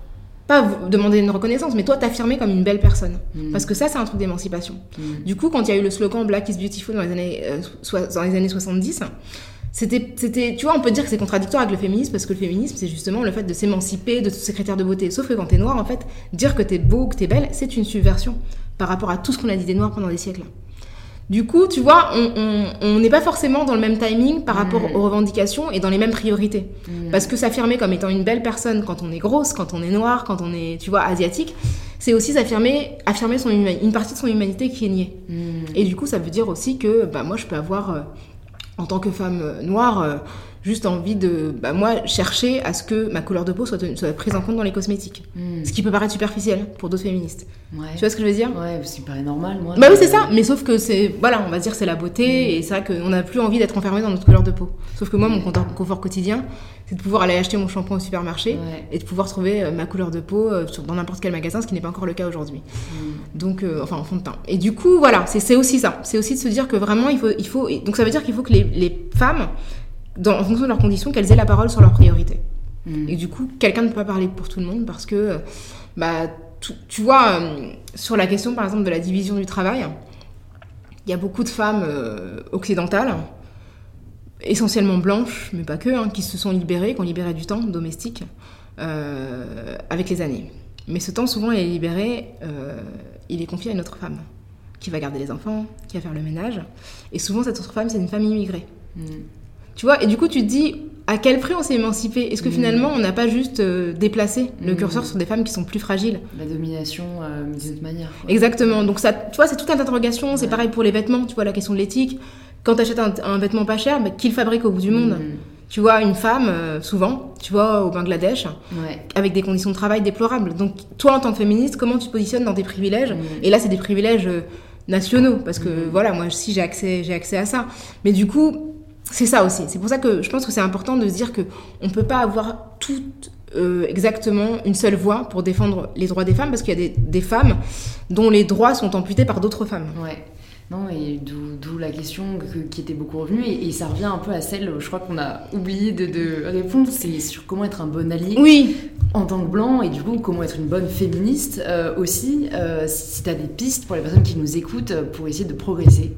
[SPEAKER 2] pas demander une reconnaissance, mais toi t'affirmer comme une belle personne.
[SPEAKER 1] Mm.
[SPEAKER 2] Parce que ça, c'est un truc d'émancipation.
[SPEAKER 1] Mm.
[SPEAKER 2] Du coup, quand il y a eu le slogan Black is Beautiful dans les années, euh, dans les années 70, c'était, c'était, tu vois, on peut dire que c'est contradictoire avec le féminisme parce que le féminisme, c'est justement le fait de s'émanciper de tous ces critères de beauté. Sauf que quand t'es noir, en fait, dire que t'es beau, que t'es belle, c'est une subversion par rapport à tout ce qu'on a dit des noirs pendant des siècles. Du coup, tu vois, on- n'est pas forcément dans le même timing par rapport
[SPEAKER 1] Mm.
[SPEAKER 2] aux revendications et dans les mêmes priorités.
[SPEAKER 1] Mm.
[SPEAKER 2] Parce que s'affirmer comme étant une belle personne quand on est grosse, quand on est noir, quand on est, tu vois, asiatique, c'est aussi s'affirmer, affirmer son une partie de son humanité qui est niée.
[SPEAKER 1] Mm.
[SPEAKER 2] Et du coup, ça veut dire aussi que bah, moi, je peux avoir, euh, en tant que femme euh, noire, euh, juste envie de, bah, moi, chercher à ce que ma couleur de peau soit, soit prise en compte dans les cosmétiques.
[SPEAKER 1] Mm.
[SPEAKER 2] Ce qui peut paraître superficiel pour d'autres féministes.
[SPEAKER 1] Ouais.
[SPEAKER 2] Tu vois ce que je veux dire?
[SPEAKER 1] Ouais, ce qui paraît normal, moi.
[SPEAKER 2] Bah oui, c'est ça. Mais sauf que c'est, voilà, on va dire c'est la beauté et c'est vrai qu'on n'a plus envie d'être enfermé dans notre couleur de peau. Sauf que moi, mon confort, quotidien, c'est de pouvoir aller acheter mon shampoing au supermarché
[SPEAKER 1] Ouais.
[SPEAKER 2] et de pouvoir trouver euh, ma couleur de peau euh, dans n'importe quel magasin, ce qui n'est pas encore le cas aujourd'hui.
[SPEAKER 1] Mm.
[SPEAKER 2] Donc, euh, enfin, en fond de teint. Et du coup, voilà, c'est aussi ça. C'est aussi de se dire que vraiment, il faut. Il faut donc, ça veut dire qu'il faut que les, les femmes, dans, en fonction de leurs conditions, qu'elles aient la parole sur leurs priorités.
[SPEAKER 1] Mm.
[SPEAKER 2] Et du coup, quelqu'un ne peut pas parler pour tout le monde parce que, euh, bah, tu, tu vois, euh, sur la question, par exemple, de la division du travail, il y a beaucoup de femmes euh, occidentales, essentiellement blanches, mais pas que, hein, qui se sont libérées, qui ont libéré du temps domestique euh, avec les années. Mais ce temps, souvent, il est libéré, il est confié à une autre femme qui va garder les enfants, qui va faire le ménage. Et souvent, cette autre femme, c'est une femme immigrée.
[SPEAKER 1] Mm.
[SPEAKER 2] Tu vois, et du coup, tu te dis, à quel prix on s'est émancipé? Est-ce que
[SPEAKER 1] Mm.
[SPEAKER 2] finalement, on n'a pas juste euh, déplacé le
[SPEAKER 1] Mm.
[SPEAKER 2] curseur sur des femmes qui sont plus fragiles?
[SPEAKER 1] La domination euh, d'une autre manière. quoi.
[SPEAKER 2] Exactement. Donc, ça, tu vois, c'est tout un tas d'interrogations. C'est pareil pour les vêtements, tu vois, la question de l'éthique. Quand tu achètes un, un vêtement pas cher, bah, qui le fabrique au bout du monde
[SPEAKER 1] Mm.
[SPEAKER 2] Tu vois, une femme, euh, souvent, tu vois, au Bangladesh,
[SPEAKER 1] Ouais.
[SPEAKER 2] avec des conditions de travail déplorables. Donc, toi, en tant que féministe, comment tu te positionnes dans tes privilèges?
[SPEAKER 1] Mm.
[SPEAKER 2] Et là, c'est des privilèges nationaux, parce que voilà, moi aussi, j'ai accès, j'ai accès à ça. Mais du coup, c'est ça aussi. C'est pour ça que je pense que c'est important de se dire que on peut pas avoir tout euh, exactement une seule voix pour défendre les droits des femmes, parce qu'il y a des, des femmes dont les droits sont amputés par d'autres femmes.
[SPEAKER 1] Ouais. Non, et d'où la question que- qui était beaucoup revenue, et, et ça revient un peu à celle, je crois qu'on a oublié de, de répondre, c'est sur comment être un bon allié
[SPEAKER 2] Oui,
[SPEAKER 1] en tant que blanc, et du coup, comment être une bonne féministe euh, aussi, euh, si tu as des pistes pour les personnes qui nous écoutent pour essayer de progresser.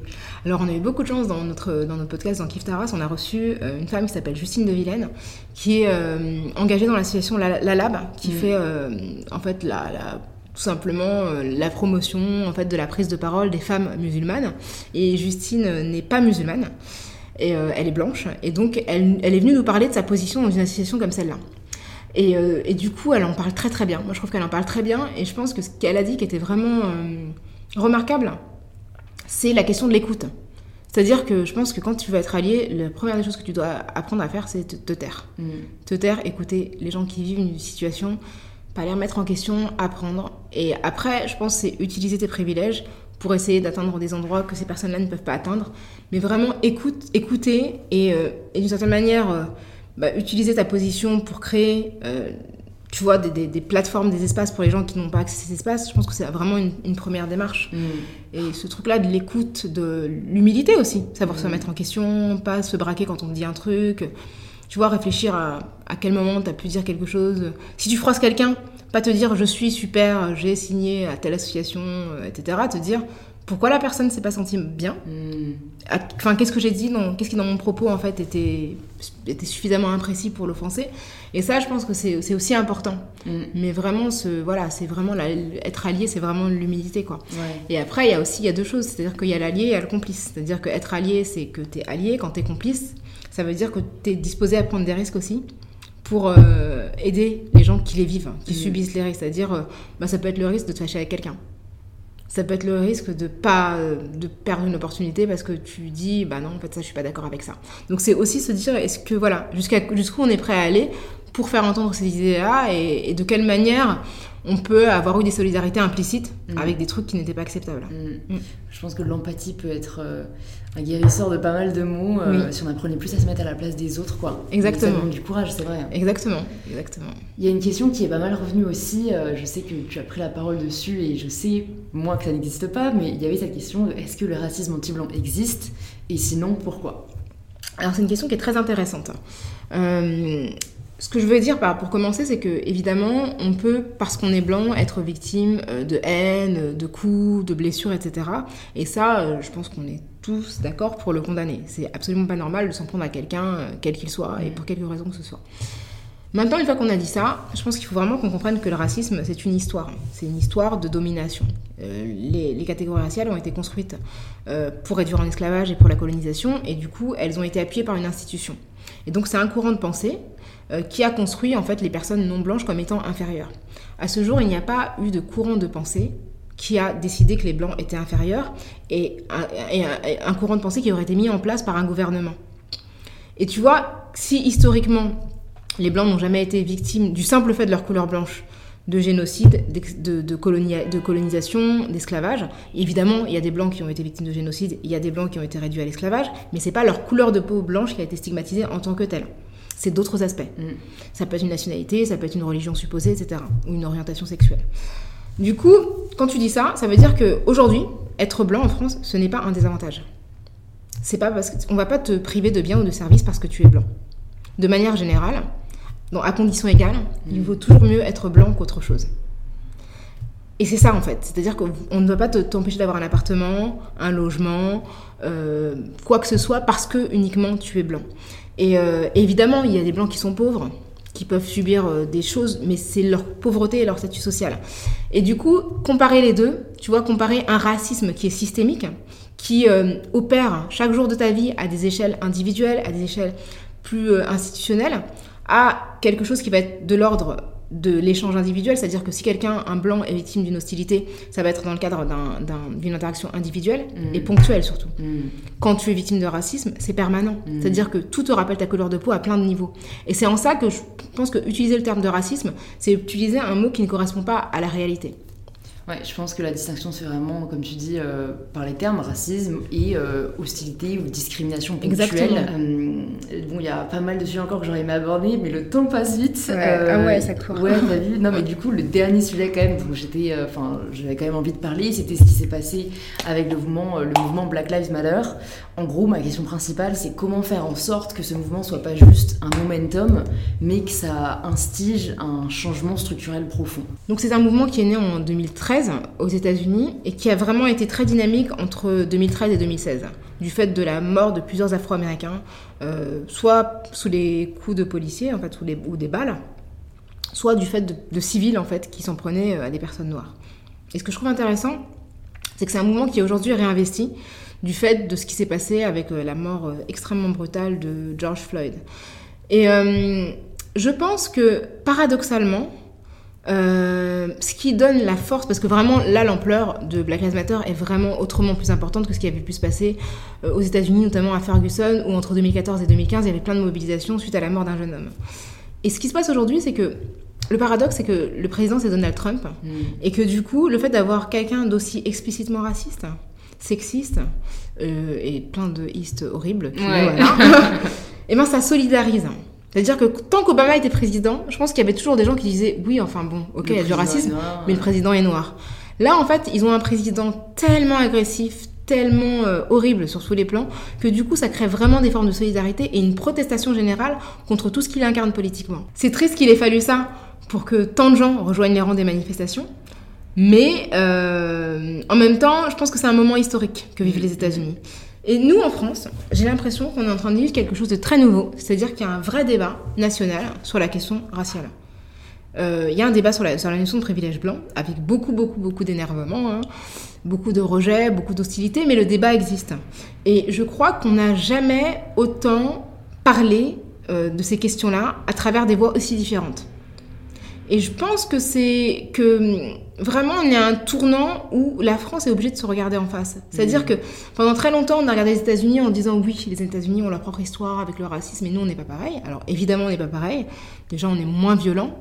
[SPEAKER 2] Alors, on a eu beaucoup de chance dans notre, dans notre podcast, dans Kif Taras. On a reçu euh, une femme qui s'appelle Justine de Vilaine, qui est euh, engagée dans l'association La, La Lab, qui
[SPEAKER 1] Mhm.
[SPEAKER 2] fait euh, en fait la, la- tout simplement la promotion en fait de la prise de parole des femmes musulmanes. Et Justine n'est pas musulmane. Et elle est blanche. Et donc, elle, elle est venue nous parler de sa position dans une association comme celle-là. Et, euh, et du coup, elle en parle très très bien. Moi, je trouve qu'elle en parle très bien. Et je pense que ce qu'elle a dit qui était vraiment euh, remarquable, c'est la question de l'écoute. C'est-à-dire que je pense que quand tu veux être allié, la première des choses que tu dois apprendre à faire, c'est te, te taire.
[SPEAKER 1] Mm.
[SPEAKER 2] Te taire, écouter les gens qui vivent une situation, pas les remettre en question, apprendre. Et après, je pense c'est utiliser tes privilèges pour essayer d'atteindre des endroits que ces personnes-là ne peuvent pas atteindre. Mais vraiment, écoute, écouter et, euh, et d'une certaine manière, euh, bah, utiliser ta position pour créer, euh, tu vois, des, des, des, plateformes, des espaces pour les gens qui n'ont pas accès à ces espaces. Je pense que c'est vraiment une, une, première démarche.
[SPEAKER 1] Mm.
[SPEAKER 2] Et ce truc-là de l'écoute, de l'humilité aussi, savoir mm. se mettre en question, pas se braquer quand on dit un truc. Tu vois, réfléchir à, à quel moment tu as pu dire quelque chose. Si tu froisses quelqu'un, pas te dire je suis super, j'ai signé à telle association, etc. Te dire pourquoi la personne s'est pas sentie bien.
[SPEAKER 1] Mm.
[SPEAKER 2] Enfin, qu'est-ce que j'ai dit Qu'est-ce qui dans mon propos en fait était, était suffisamment imprécis pour l'offenser? Et ça, je pense que c'est aussi important.
[SPEAKER 1] Mm.
[SPEAKER 2] Mais vraiment, ce, voilà, c'est vraiment la, être allié, c'est vraiment l'humilité quoi.
[SPEAKER 1] Ouais.
[SPEAKER 2] Et après, il y a aussi il y a deux choses, c'est-à-dire qu'il y a l'allié et il y a le complice. C'est-à-dire qu'être allié, c'est que tu es allié. Quand tu es complice, ça veut dire que tu es disposé à prendre des risques aussi pour euh, aider les gens qui les vivent, qui
[SPEAKER 1] Mm.
[SPEAKER 2] subissent les risques. C'est-à-dire, euh, bah, ça peut être le risque de te fâcher avec quelqu'un. Ça peut être le risque de pas euh, de perdre une opportunité parce que tu dis bah non en fait ça je suis pas d'accord avec ça. Donc c'est aussi se dire est-ce que voilà jusqu'à jusqu'où on est prêt à aller pour faire entendre ces idées-là et, et de quelle manière on peut avoir eu des solidarités implicites
[SPEAKER 1] Mm.
[SPEAKER 2] avec des trucs qui n'étaient pas acceptables.
[SPEAKER 1] Mm.
[SPEAKER 2] Mm.
[SPEAKER 1] Je pense que l'empathie peut être euh, un guérisseur de pas mal de mots euh,
[SPEAKER 2] Oui.
[SPEAKER 1] si on apprenait plus à se mettre à la place des autres, quoi.
[SPEAKER 2] Exactement.
[SPEAKER 1] Ça demande du courage, c'est vrai.
[SPEAKER 2] Exactement, exactement.
[SPEAKER 1] Il y a une question qui est pas mal revenue aussi. euh, je sais que tu as pris la parole dessus et je sais, moi, que ça n'existe pas, mais il y avait cette question de est-ce que le racisme anti-blanc existe Et sinon, pourquoi?
[SPEAKER 2] Alors c'est une question qui est très intéressante. Euh, ce que je veux dire pour commencer, c'est que évidemment, on peut, parce qu'on est blanc, être victime euh, de haine, de coups, de blessures, etc. Et ça, euh, je pense qu'on est tous d'accord pour le condamner. C'est absolument pas normal de s'en prendre à quelqu'un, euh, quel qu'il soit, et pour quelque raison que ce soit. Maintenant, une fois qu'on a dit ça, je pense qu'il faut vraiment qu'on comprenne que le racisme, c'est une histoire. C'est une histoire de domination. Euh, les, catégories raciales ont été construites euh, pour réduire en esclavage et pour la colonisation, et du coup, elles ont été appuyées par une institution. Et donc, c'est un courant de pensée euh, qui a construit en fait les personnes non blanches comme étant inférieures. À ce jour, il n'y a pas eu de courant de pensée qui a décidé que les blancs étaient inférieurs et un, courant de pensée qui aurait été mis en place par un gouvernement. Et tu vois, si historiquement les blancs n'ont jamais été victimes du simple fait de leur couleur blanche de génocide, de, de, de colonisation, d'esclavage. Évidemment, il y a des blancs qui ont été victimes de génocide, il y a des blancs qui ont été réduits à l'esclavage, mais c'est pas leur couleur de peau blanche qui a été stigmatisée en tant que telle. C'est d'autres aspects.
[SPEAKER 1] Mm.
[SPEAKER 2] Ça peut être une nationalité, ça peut être une religion supposée, etc. Ou une orientation sexuelle. Du coup, quand tu dis ça, ça veut dire qu'aujourd'hui, être blanc en France, ce n'est pas un désavantage. C'est pas parce qu'on va pas te priver de biens ou de services parce que tu es blanc. De manière générale, donc à condition égale, il vaut toujours mieux être blanc qu'autre chose. Et c'est ça en fait, c'est-à-dire qu'on ne va pas te- t'empêcher d'avoir un appartement, un logement, euh, quoi que ce soit parce que uniquement tu es blanc. Et euh, évidemment, il y a des blancs qui sont pauvres, qui peuvent subir euh, des choses, mais c'est leur pauvreté et leur statut social. Et du coup, comparer les deux, tu vois, comparer un racisme qui est systémique, qui euh, opère chaque jour de ta vie à des échelles individuelles, à des échelles plus institutionnelles, à quelque chose qui va être de l'ordre de l'échange individuel, c'est-à-dire que si quelqu'un, un blanc, est victime d'une hostilité, ça va être dans le cadre d'un- d'un- d'une interaction individuelle
[SPEAKER 1] Mm.
[SPEAKER 2] et ponctuelle surtout.
[SPEAKER 1] Mm.
[SPEAKER 2] Quand tu es victime de racisme, c'est permanent.
[SPEAKER 1] Mm.
[SPEAKER 2] C'est-à-dire que tout te rappelle ta couleur de peau à plein de niveaux. Et c'est en ça que je pense que utiliser le terme de racisme, c'est utiliser un mot qui ne correspond pas à la réalité.
[SPEAKER 1] Ouais, je pense que la distinction, c'est vraiment, comme tu dis, euh, par les termes racisme et euh, hostilité ou discrimination ponctuelle.
[SPEAKER 2] Exactement.
[SPEAKER 1] Euh, bon, il y a pas mal de sujets encore que j'aurais aimé aborder, mais le temps passe vite.
[SPEAKER 2] Ouais. Ah ouais, ça court.
[SPEAKER 1] Ouais, t'as vu? Non, mais du coup, le dernier sujet, quand même, dont j'étais, euh, enfin, j'avais quand même envie de parler, c'était ce qui s'est passé avec le mouvement, euh, le mouvement Black Lives Matter. En gros, ma question principale, c'est comment faire en sorte que ce mouvement soit pas juste un momentum, mais que ça instige un changement structurel profond?
[SPEAKER 2] Donc c'est un mouvement qui est né en 2013 aux États-Unis et qui a vraiment été très dynamique entre 2013 et 2016, du fait de la mort de plusieurs Afro-Américains, euh, soit sous les coups de policiers en fait, ou des balles, soit du fait de, civils en fait qui s'en prenaient euh, à des personnes noires. Et ce que je trouve intéressant, c'est que c'est un mouvement qui est aujourd'hui réinvesti du fait de ce qui s'est passé avec euh, la mort extrêmement brutale de George Floyd. Et je pense que paradoxalement, euh, ce qui donne la force, parce que vraiment là l'ampleur de Black Lives Matter est vraiment autrement plus importante que ce qui avait pu se passer euh, aux États-Unis, notamment à Ferguson, où entre 2014 et 2015 il y avait plein de mobilisations suite à la mort d'un jeune homme. Et ce qui se passe aujourd'hui, c'est que le paradoxe, c'est que le président, c'est Donald Trump.
[SPEAKER 1] Mm.
[SPEAKER 2] Et que du coup, le fait d'avoir quelqu'un d'aussi explicitement raciste, sexiste, euh, et plein de istes horribles,
[SPEAKER 1] Ouais.
[SPEAKER 2] voilà, [laughs] et ben ça solidarise. C'est-à-dire que tant qu'Obama était président, je pense qu'il y avait toujours des gens qui disaient oui, enfin bon, ok, il y a du racisme, mais le président est noir. Là, en fait, ils ont un président tellement agressif, tellement euh, horrible sur tous les plans, que du coup, ça crée vraiment des formes de solidarité et une protestation générale contre tout ce qu'il incarne politiquement. C'est triste qu'il ait fallu ça pour que tant de gens rejoignent les rangs des manifestations. Mais euh, en même temps, je pense que c'est un moment historique que vivent les États-Unis. Et nous, en France, j'ai l'impression qu'on est en train de vivre quelque chose de très nouveau, c'est-à-dire qu'il y a un vrai débat national sur la question raciale. Euh, Il y a un débat sur la, sur la notion de privilège blanc, avec beaucoup, beaucoup, beaucoup d'énervement, hein, beaucoup de rejet, beaucoup d'hostilité, mais le débat existe. Et je crois qu'on n'a jamais autant parlé euh, de ces questions-là à travers des voix aussi différentes. Et je pense que c'est que hum, vraiment on est à un tournant où la France est obligée de se regarder en face. C'est-à-dire que pendant très longtemps on a regardé les États-Unis en disant oui, les États-Unis ont leur propre histoire avec le racisme et nous on n'est pas pareil. Alors évidemment on n'est pas pareil. Déjà on est moins violent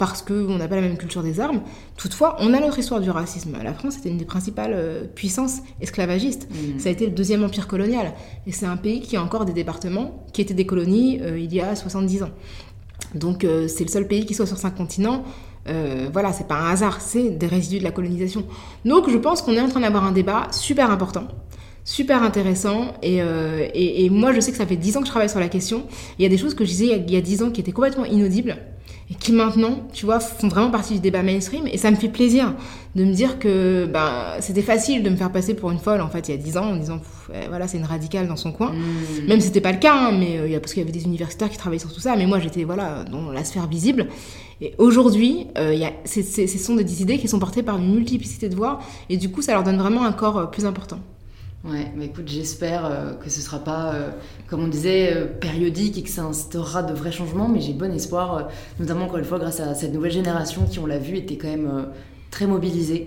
[SPEAKER 2] parce qu'on n'a pas la même culture des armes. Toutefois, on a notre histoire du racisme. La France était une des principales euh, puissances esclavagistes. Ça a été le deuxième empire colonial. Et c'est un pays qui a encore des départements qui étaient des colonies euh, il y a 70 ans. Donc euh, c'est le seul pays qui soit sur cinq continents. Euh, voilà, c'est pas un hasard, c'est des résidus de la colonisation. Donc je pense qu'on est en train d'avoir un débat super important, super intéressant. Et, euh, et, moi je sais que ça fait dix ans que je travaille sur la question. Il y a des choses que je disais il y a- il y a dix ans qui étaient complètement inaudibles et qui maintenant, tu vois, font vraiment partie du débat mainstream. Et ça me fait plaisir de me dire que ben, c'était facile de me faire passer pour une folle en fait il y a dix ans en disant Pff, eh, voilà c'est une radicale dans son coin.
[SPEAKER 1] Mm.
[SPEAKER 2] Même si c'était pas le cas, hein, mais euh, parce qu'il y avait des universitaires qui travaillaient sur tout ça, mais moi j'étais voilà dans la sphère visible. Et aujourd'hui, euh, y a- ce sont des idées qui sont portées par une multiplicité de voix, et du coup ça leur donne vraiment un corps euh, plus important.
[SPEAKER 1] Ouais, mais écoute, j'espère euh, que ce sera pas, euh, comme on disait, euh, périodique et que ça instaurera de vrais changements, mais j'ai bon espoir, notamment encore une fois grâce à cette nouvelle génération qui, on l'a vu, était quand même très mobilisée.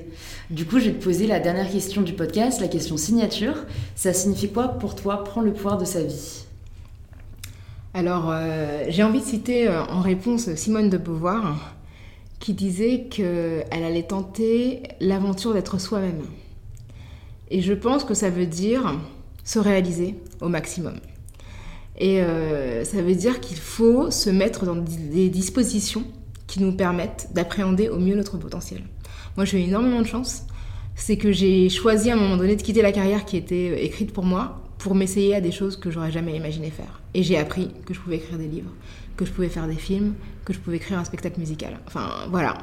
[SPEAKER 1] Du coup, je vais te poser la dernière question du podcast, la question signature. Ça signifie quoi pour toi prendre le pouvoir de sa vie?
[SPEAKER 2] Alors j'ai envie de citer en réponse Simone de Beauvoir, qui disait qu'elle allait tenter l'aventure d'être soi-même. Et je pense que ça veut dire se réaliser au maximum. Et euh, ça veut dire qu'il faut se mettre dans des dispositions qui nous permettent d'appréhender au mieux notre potentiel. Moi, j'ai eu énormément de chance. C'est que j'ai choisi à un moment donné de quitter la carrière qui était euh, écrite pour moi pour m'essayer à des choses que j'aurais jamais imaginé faire. Et j'ai appris que je pouvais écrire des livres, que je pouvais faire des films, que je pouvais écrire un spectacle musical. Enfin, voilà.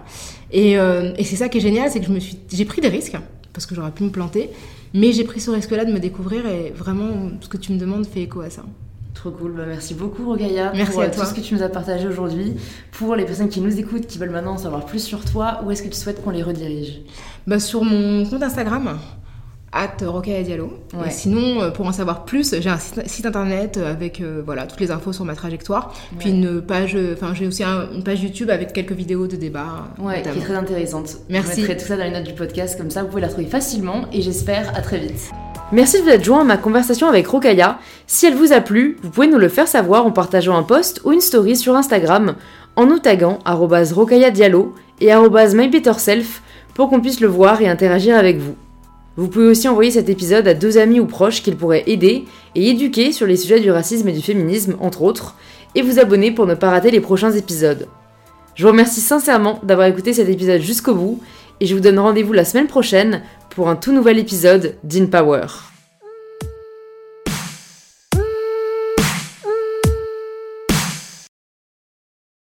[SPEAKER 2] Et, euh, et c'est ça qui est génial, c'est que je suis, j'ai pris des risques parce que j'aurais pu me planter, mais j'ai pris ce risque-là de me découvrir et vraiment ce que tu me demandes fait écho à ça.
[SPEAKER 1] Trop cool, bah, merci beaucoup Rogaya
[SPEAKER 2] Merci
[SPEAKER 1] pour
[SPEAKER 2] à
[SPEAKER 1] euh,
[SPEAKER 2] toi.
[SPEAKER 1] tout ce que tu nous as partagé aujourd'hui. Pour les personnes qui nous écoutent, qui veulent maintenant en savoir plus sur toi, où est-ce que tu souhaites qu'on les redirige?
[SPEAKER 2] Bah, sur mon compte Instagram, at Rokhaya Diallo.
[SPEAKER 1] Ouais.
[SPEAKER 2] Et sinon, euh, pour en savoir plus, j'ai un site, site internet avec euh, voilà, toutes les infos sur ma trajectoire. Puis une page, euh, enfin j'ai aussi un- une page YouTube avec quelques vidéos de débat. euh,
[SPEAKER 1] Ouais, qui
[SPEAKER 2] notamment.
[SPEAKER 1] est très intéressante.
[SPEAKER 2] Merci.
[SPEAKER 1] Je mettrai tout ça dans les notes du podcast, comme ça vous pouvez la trouver facilement et j'espère à très vite.
[SPEAKER 3] Merci de vous être joint à ma conversation avec Rokaya. Si elle vous a plu, vous pouvez nous le faire savoir en partageant un post ou une story sur Instagram en nous taguant arobase Rokaya Diallo et MyBetterSelf pour qu'on puisse le voir et interagir avec vous. Vous pouvez aussi envoyer cet épisode à deux amis ou proches qu'il pourrait aider et éduquer sur les sujets du racisme et du féminisme, entre autres, et vous abonner pour ne pas rater les prochains épisodes. Je vous remercie sincèrement d'avoir écouté cet épisode jusqu'au bout et je vous donne rendez-vous la semaine prochaine pour un tout nouvel épisode d'InPower.